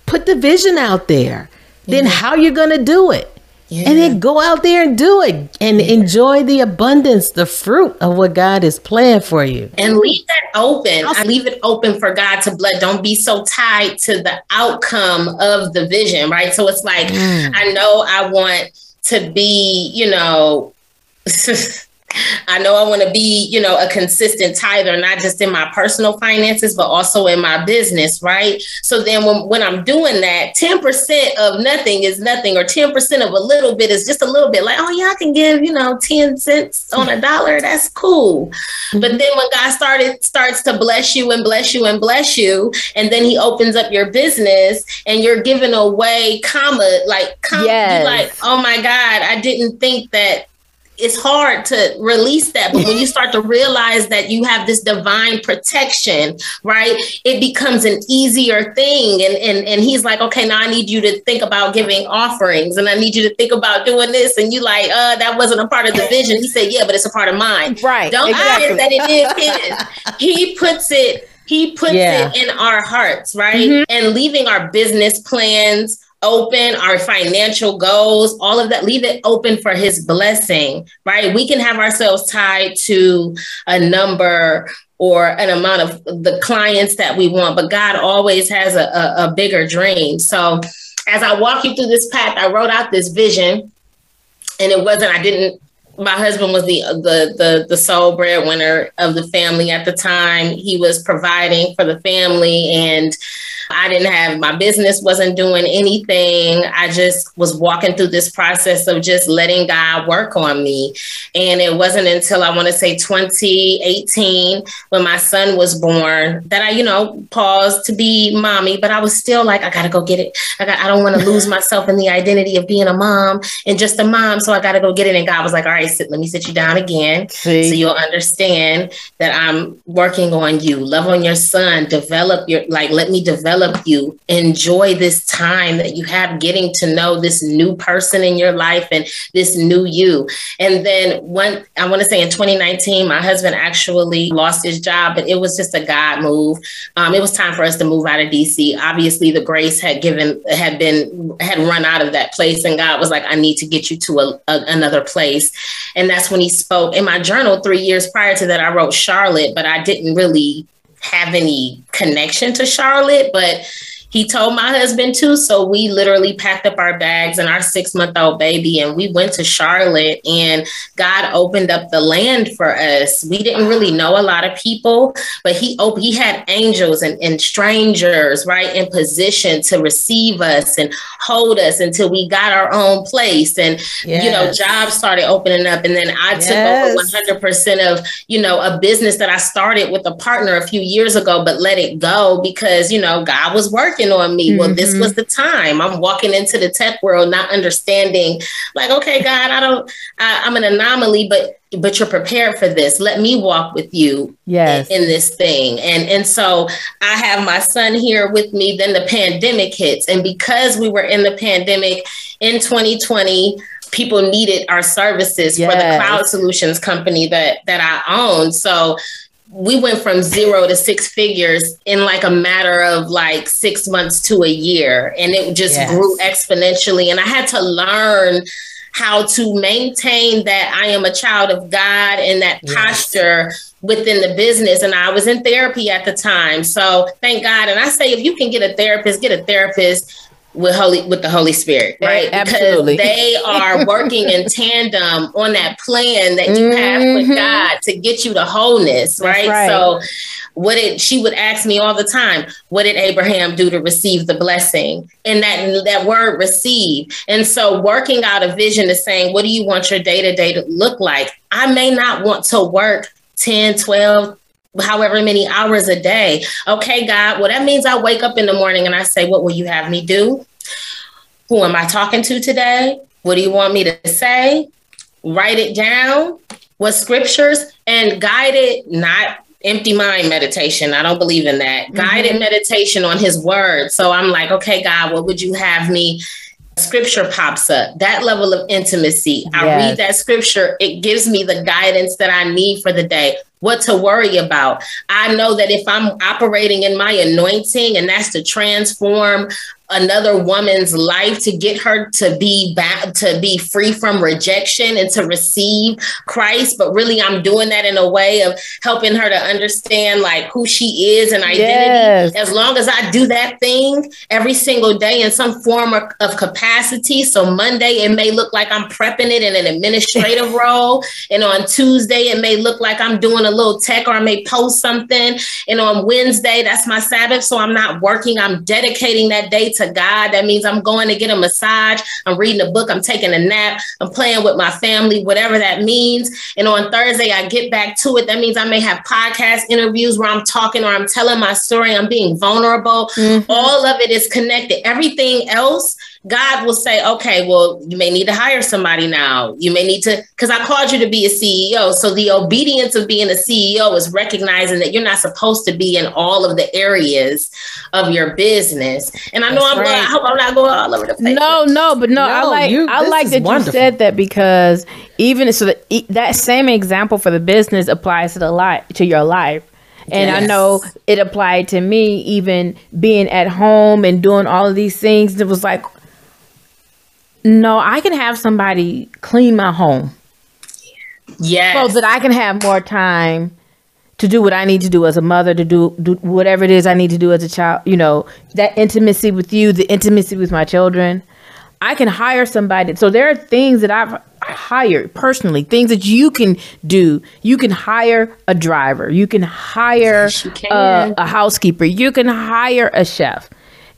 put the vision out there. Then mm-hmm. how you're going to do it? Yeah. And then go out there and do it and yeah. enjoy the abundance, the fruit of what God is planned for you. And leave that open. I leave it open for God to bless. Don't be so tied to the outcome of the vision, right? So it's like, mm. I know I want to be, you know, I know I want to be, you know, a consistent tither, not just in my personal finances, but also in my business, right? So then when, when I'm doing that, 10% of nothing is nothing, or 10% of a little bit is just a little bit like, oh, yeah, I can give, you know, 10 cents on a dollar. That's cool. Mm-hmm. But then when God started starts to bless you and bless you and bless you, and then he opens up your business and you're giving away comma, like, comma, yes. like, oh my God, I didn't think that it's hard to release that but when you start to realize that you have this divine protection right it becomes an easier thing and and and he's like okay now i need you to think about giving offerings and i need you to think about doing this and you like uh that wasn't a part of the vision he said yeah but it's a part of mine right don't exactly. that it is his he puts it he puts yeah. it in our hearts right mm-hmm. and leaving our business plans open, our financial goals, all of that, leave it open for his blessing, right? We can have ourselves tied to a number or an amount of the clients that we want, but God always has a, a, a bigger dream. So as I walk you through this path, I wrote out this vision and it wasn't, I didn't my husband was the the the the sole breadwinner of the family at the time. He was providing for the family, and I didn't have my business wasn't doing anything. I just was walking through this process of just letting God work on me. And it wasn't until I want to say 2018 when my son was born that I, you know, paused to be mommy, but I was still like, I got to go get it. I got, I don't want to lose myself in the identity of being a mom and just a mom. So I got to go get it. And God was like, all right, sit, let me sit you down again. See? So you'll understand that I'm working on you. Love on your son, develop your, like, let me develop you. Enjoy this time that you have getting to know this new person in your life and this new you. And then when I want to say in 2019, my husband actually lost his job, but it was just a God move. Um, it was time for us to move out of DC. Obviously, the grace had given, had been, had run out of that place. And God was like, I need to get you to a, a, another place. And that's when he spoke. In my journal, three years prior to that, I wrote Charlotte, but I didn't really have any connection to Charlotte. But he told my husband too. So we literally packed up our bags and our six month old baby and we went to Charlotte and God opened up the land for us. We didn't really know a lot of people, but he op- he had angels and, and strangers right in position to receive us and hold us until we got our own place. And yes. you know, jobs started opening up. And then I took yes. over 100% of, you know, a business that I started with a partner a few years ago, but let it go because, you know, God was working working on me. Mm-hmm. Well, this was mm-hmm. the time. I'm walking into the tech world, not understanding, like, okay, God, I don't, I, I'm an anomaly, but but you're prepared for this. Let me walk with you yes. in, in, this thing. And and so I have my son here with me. Then the pandemic hits. And because we were in the pandemic in 2020, people needed our services yes. for the cloud solutions company that that I own. So we went from zero to six figures in like a matter of like six months to a year. And it just yes. grew exponentially. And I had to learn how to maintain that I am a child of God and that yes. posture within the business. And I was in therapy at the time. So thank God. And I say, if you can get a therapist, get a therapist with holy with the Holy Spirit, right? Absolutely. Because they are working in tandem on that plan that you mm-hmm. have with mm-hmm. God to get you to wholeness, right? right? So what did she would ask me all the time, what did Abraham do to receive the blessing? And that that word receive. And so working out a vision is saying, what do you want your day-to-day to look like? I may not want to work 10, 12, however many hours a day. Okay, God, well, that means I wake up in the morning and I say, What will you have me do? Who am I talking to today? What do you want me to say? Write it down. What scriptures and guided, not empty mind meditation. I don't believe in that. Mm-hmm. Guided meditation on his word. So I'm like, okay, God, what would you have me scripture pops up, that level of intimacy. Yes. I read that scripture, it gives me the guidance that I need for the day, what to worry about. I know that if I'm operating in my anointing and that's to transform another woman's life to get her to be back to be free from rejection and to receive Christ but really I'm doing that in a way of helping her to understand like who she is and identity yes. as long as I do that thing every single day in some form of, of capacity so Monday it may look like I'm prepping it in an administrative role and on Tuesday it may look like I'm doing a little tech or I may post something and on Wednesday that's my Sabbath so I'm not working I'm dedicating that day to God. That means I'm going to get a massage, I'm reading a book, I'm taking a nap, I'm playing with my family, whatever that means. And on Thursday, I get back to it. That means I may have podcast interviews where I'm talking or I'm telling my story, I'm being vulnerable. Mm-hmm. All of it is connected. Everything else God will say, okay, well, you may need to hire somebody now. You may need to, because I called you to be a CEO. So the obedience of being a CEO is recognizing that you're not supposed to be in all of the areas of your business. And I know That's I'm right. going, I hope I'm not going all over the place. No, no, but no, no I like, you, I like that wonderful. you said that because even so that, that same example for the business applies to the life, to your life. And yes. I know it applied to me, even being at home and doing all of these things. It was like, no, I can have somebody clean my home. Yeah. So that I can have more time to do what I need to do as a mother, to do, do whatever it is I need to do as a child, you know, that intimacy with you, the intimacy with my children. I can hire somebody. So there are things that I've hired personally things that you can do. You can hire a driver. You can hire Yes, you can. A housekeeper. You can hire a chef.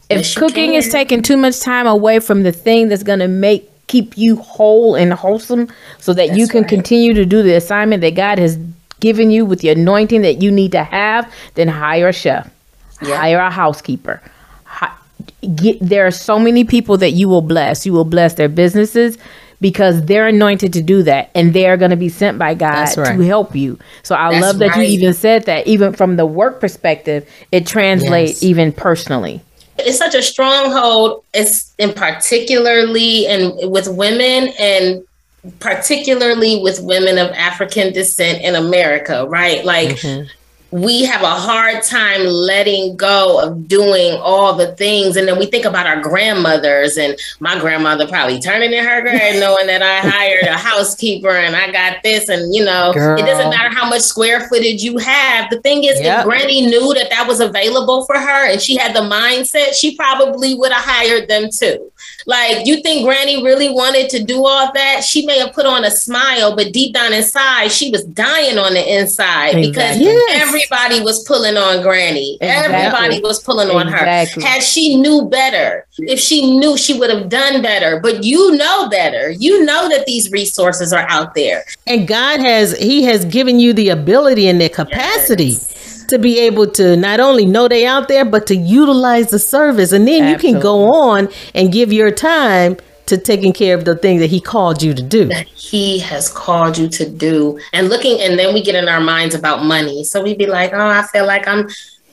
If Yes, cooking is taking too much time away from the thing that's going to make keep you whole and wholesome so that you can right. continue to do the assignment that God has given you with the anointing that you need to have, then hire a chef. Hire a housekeeper. Hi- Get, there are so many people that you will bless. You will bless their businesses because they're anointed to do that and they're going to be sent by God right. to help you. So I That's love that right. you even said that even from the work perspective, it translates Yes. even personally. It's such a stronghold it's in particularly and with women and particularly with women of african descent in america right? Like mm-hmm. We have a hard time letting go of doing all the things and then we think about our grandmothers and my grandmother probably turning in her grave knowing that i hired a housekeeper and i got this and you know Girl. it doesn't matter how much square footage you have the thing is Yep. if granny knew that that was available for her and she had the mindset she probably would have hired them too like you think granny really wanted to do all that? She may have put on a smile but deep down inside she was dying on the inside because Yes. everybody was pulling on granny. Exactly. everybody was pulling on her. Had she knew better if she knew she would have done better. But you know better. You know that these resources are out there. And God has He has given you the ability and the capacity to be able to not only know they out there, but to utilize the service. And then you can go on and give your time to taking care of the thing that He called you to do. that he has called you to do and looking and then we get in our minds about money so we'd be like oh i feel like i'm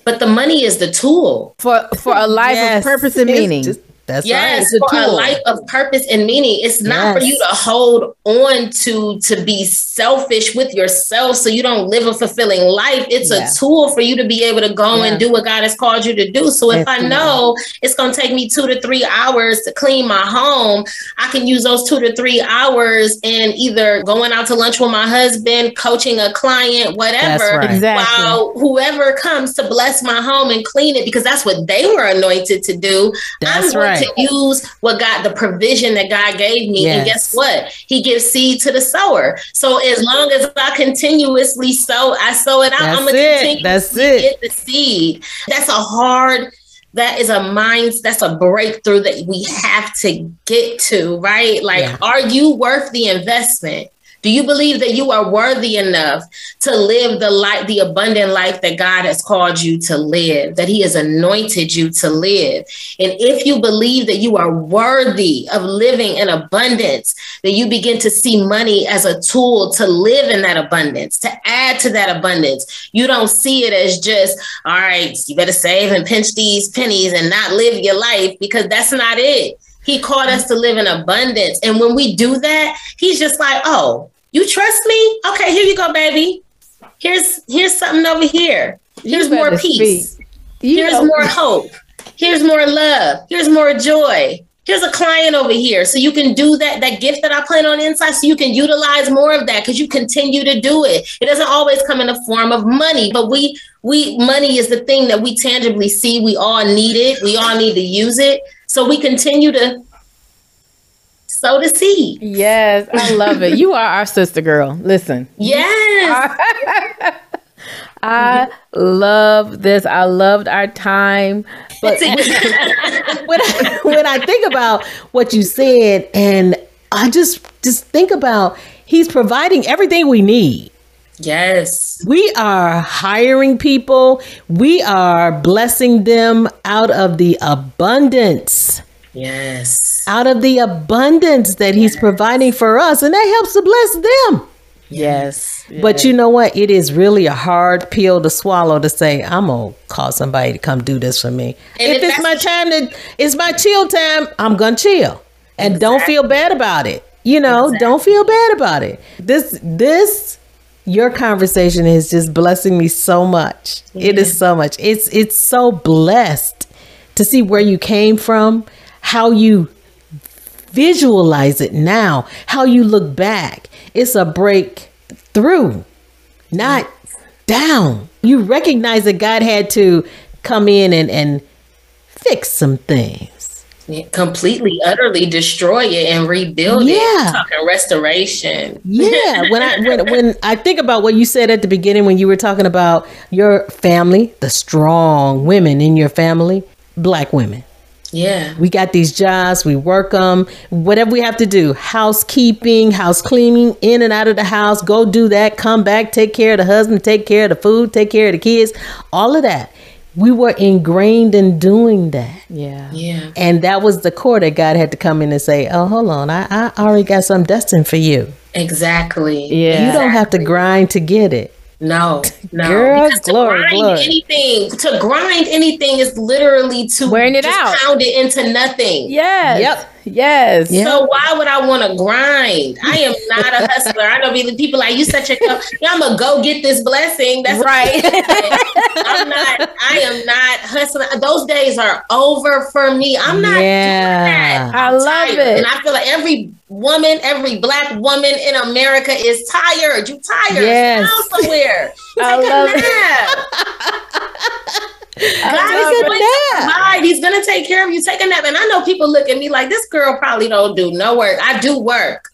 but the money is the tool For for a life Yes. of purpose and meaning. just- that's right. yes It's a for a tool. life of purpose and meaning it's not for you to hold on to to be selfish with yourself so you don't live a fulfilling life it's Yeah. a tool for you to be able to go Yeah. and do what god has called you to do so if i Absolutely. know it's going to take me two to three hours to clean my home i can use those two to three hours in either going out to lunch with my husband coaching a client whatever right. Exactly. while whoever comes to bless my home and clean it because that's what they were anointed to do i'm That's right. To use what god the provision that god gave me. And guess what? He gives seed to the sower. So as long as i continuously sow i sow it out i'm going to it. continue That's to it. get the seed. That's a hard that is a mind that's a breakthrough that we have to get to right? Like Yeah. are you worth the investment do you believe that you are worthy enough to live the life, the abundant life that God has called you to live, that He has anointed you to live? And if you believe that you are worthy of living in abundance, that you begin to see money as a tool to live in that abundance, to add to that abundance. You don't see it as just, all right, you better save and pinch these pennies and not live your life because that's not it. He called us to live in abundance. And when we do that, he's just like, oh, you trust me? Okay, here you go, baby. Here's here's something over here. Here's more peace. Here's know- more hope. Here's more love. Here's more joy. Here's a client over here. So you can do that, that gift that I plan on inside, so you can utilize more of that because you continue to do it. It doesn't always come in the form of money, but we we money is the thing that we tangibly see. We all need it. We all need to use it. So we continue to sow the seed. Yes, I love it. You are our sister girl. Listen. Yes. I love this. I loved our time. But when I, when I think about what you said, and I just just think about He's providing everything we need. yes. We are hiring people. We are blessing them out of the abundance, Yes. out of the abundance that He's providing for us, and that helps to bless them. Yes. But you know what? It is really a hard pill to swallow to say, I'm gonna call somebody to come do this for me. And if if it's my time to it's my chill time, I'm gonna chill. And don't feel bad about it. You know, don't feel bad about it. This this your conversation is just blessing me so much. It is so much. It's it's so blessed to see where you came from, how you visualize it now, how you look back. It's a breakthrough, not down. You recognize that God had to come in and, and fix some things. completely, utterly destroy it and rebuild Yeah. it. Talking restoration. Yeah, when I when when I think about what you said at the beginning when you were talking about your family, the strong women in your family, black women. Yeah. We got these jobs, we work them, whatever we have to do, housekeeping, house cleaning, in and out of the house, go do that, come back, take care of the husband, take care of the food, take care of the kids, all of that. We were ingrained in doing that. Yeah. Yeah. And that was the core that God had to come in and say, Oh, hold on, I, I already got something destined for you. Exactly. Yeah. You don't have to grind to get it. No, no. Girl, because to glory, grind glory. anything, to grind anything is literally to Wearing it just out. pound it into nothing. Yes. Yep. Yes. Yeah. So why would I want to grind? I am not a hustler. I know people people like you such a go. Yeah, I'm gonna go get this blessing. That's Right. I'm not. I am not hustling. Those days are over for me. I'm not Yeah. doing that. I love tired. it. and I feel like every woman, every black woman in America is tired. You tired? Yes. Sit down somewhere. I love a nap. God is to provide. He's gonna take care of you. Take a nap. And I know people look at me like this girl probably don't do no work. I do work.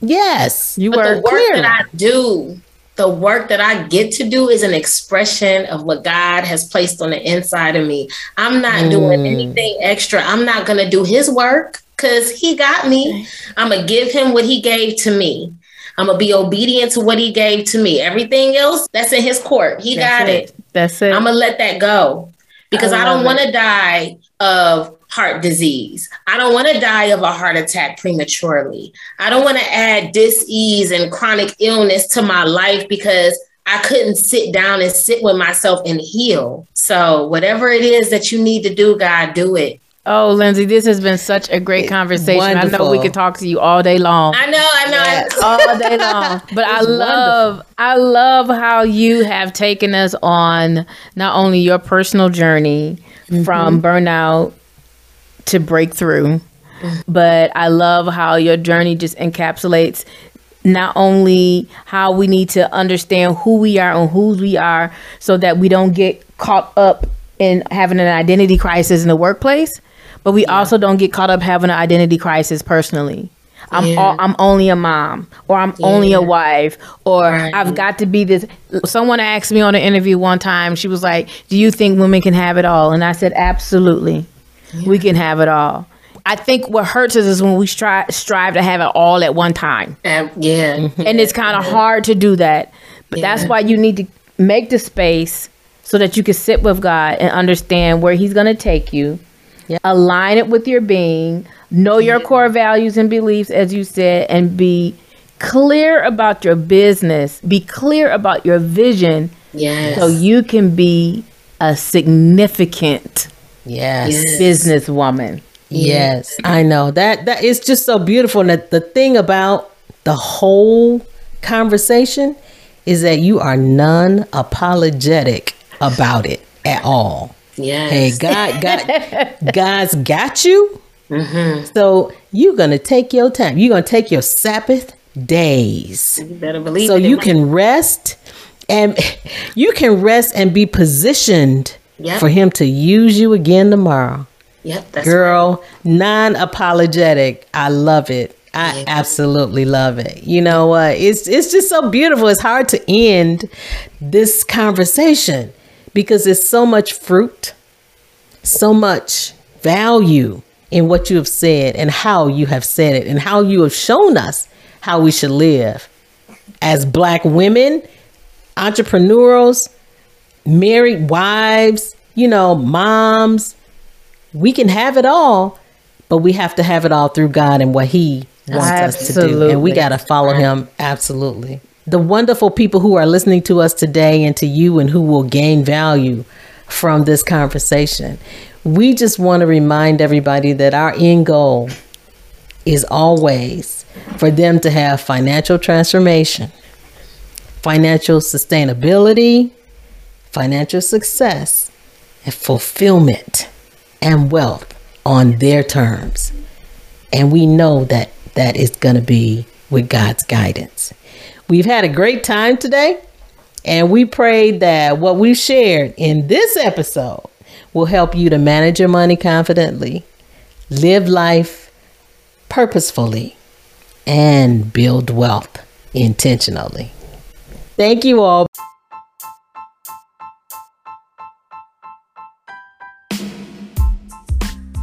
Yes. You But the work clearly. that I do, the work that I get to do is an expression of what God has placed on the inside of me. I'm not doing Mm. anything extra. I'm not going to do his work because he got me. I'm going to give him what he gave to me. I'm going to be obedient to what he gave to me. Everything else, that's in his court. He That's got it. That's it. I'm gonna let that go because I I, don't want to die of heart disease. I don't want to die of a heart attack prematurely. I don't want to add dis-ease and chronic illness to my life because I couldn't sit down and sit with myself and heal. So whatever it is that you need to do, God, do it. Oh, Lindsay, this has been such a great conversation. I know we could talk to you all day long. I know, I know. Yes. all day long. But I It's love I love how you have taken us on not only your personal journey from burnout to breakthrough, but I love how your journey just encapsulates not only how we need to understand who we are and who we are so that we don't get caught up in having an identity crisis in the workplace, but we also don't get caught up having an identity crisis personally. I'm Yeah. all, I'm only a mom or I'm only a wife or Right. I've got to be this someone asked me on an interview one time she was like do you think women can have it all? And I said absolutely. We can have it all. I think what hurts us is when we strive strive to have it all at one time. Um, yeah. and it's kind of hard to do that. But that's why you need to make the space so that you can sit with God and understand where he's going to take you Yeah. align it with your being know your core values and beliefs as you said and be clear about your business be clear about your vision Yes. so you can be a significant. Yes. businesswoman Yes, I know that that is just so beautiful. And the, the thing about the whole conversation is that you are non apologetic about it at all. Yes. Hey, God, God, God's got you. Mm-hmm. So you're gonna take your time. You're gonna take your Sabbath days, You better believe so it. you can rest, and you can rest and be positioned Yep. for Him to use you again tomorrow. Yep. That's Girl, non apologetic. I love it. I absolutely love it. You know what? it's it's just so beautiful. It's hard to end this conversation because there's so much fruit, so much value in what you have said and how you have said it and how you have shown us how we should live as black women, entrepreneurs, married wives, you know, moms, we can have it all, but we have to have it all through God and what He wants us to do. And we got to follow Him absolutely. The wonderful people who are listening to us today and to you and who will gain value from this conversation, we just want to remind everybody that our end goal is always for them to have financial transformation, financial sustainability, financial success, and fulfillment and wealth on their terms. And we know that that is going to be with God's guidance. We've had a great time today, and we pray that what we've shared in this episode will help you to manage your money confidently, live life purposefully, and build wealth intentionally. Thank you all.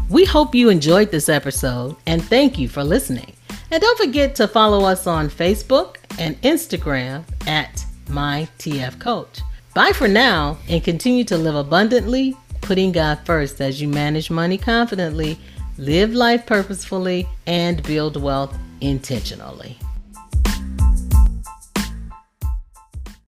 We hope you enjoyed this episode and thank you for listening. And don't forget to follow us on Facebook and Instagram at MyTFCoach. Bye for now and continue to live abundantly, putting God first as you manage money confidently, live life purposefully, and build wealth intentionally.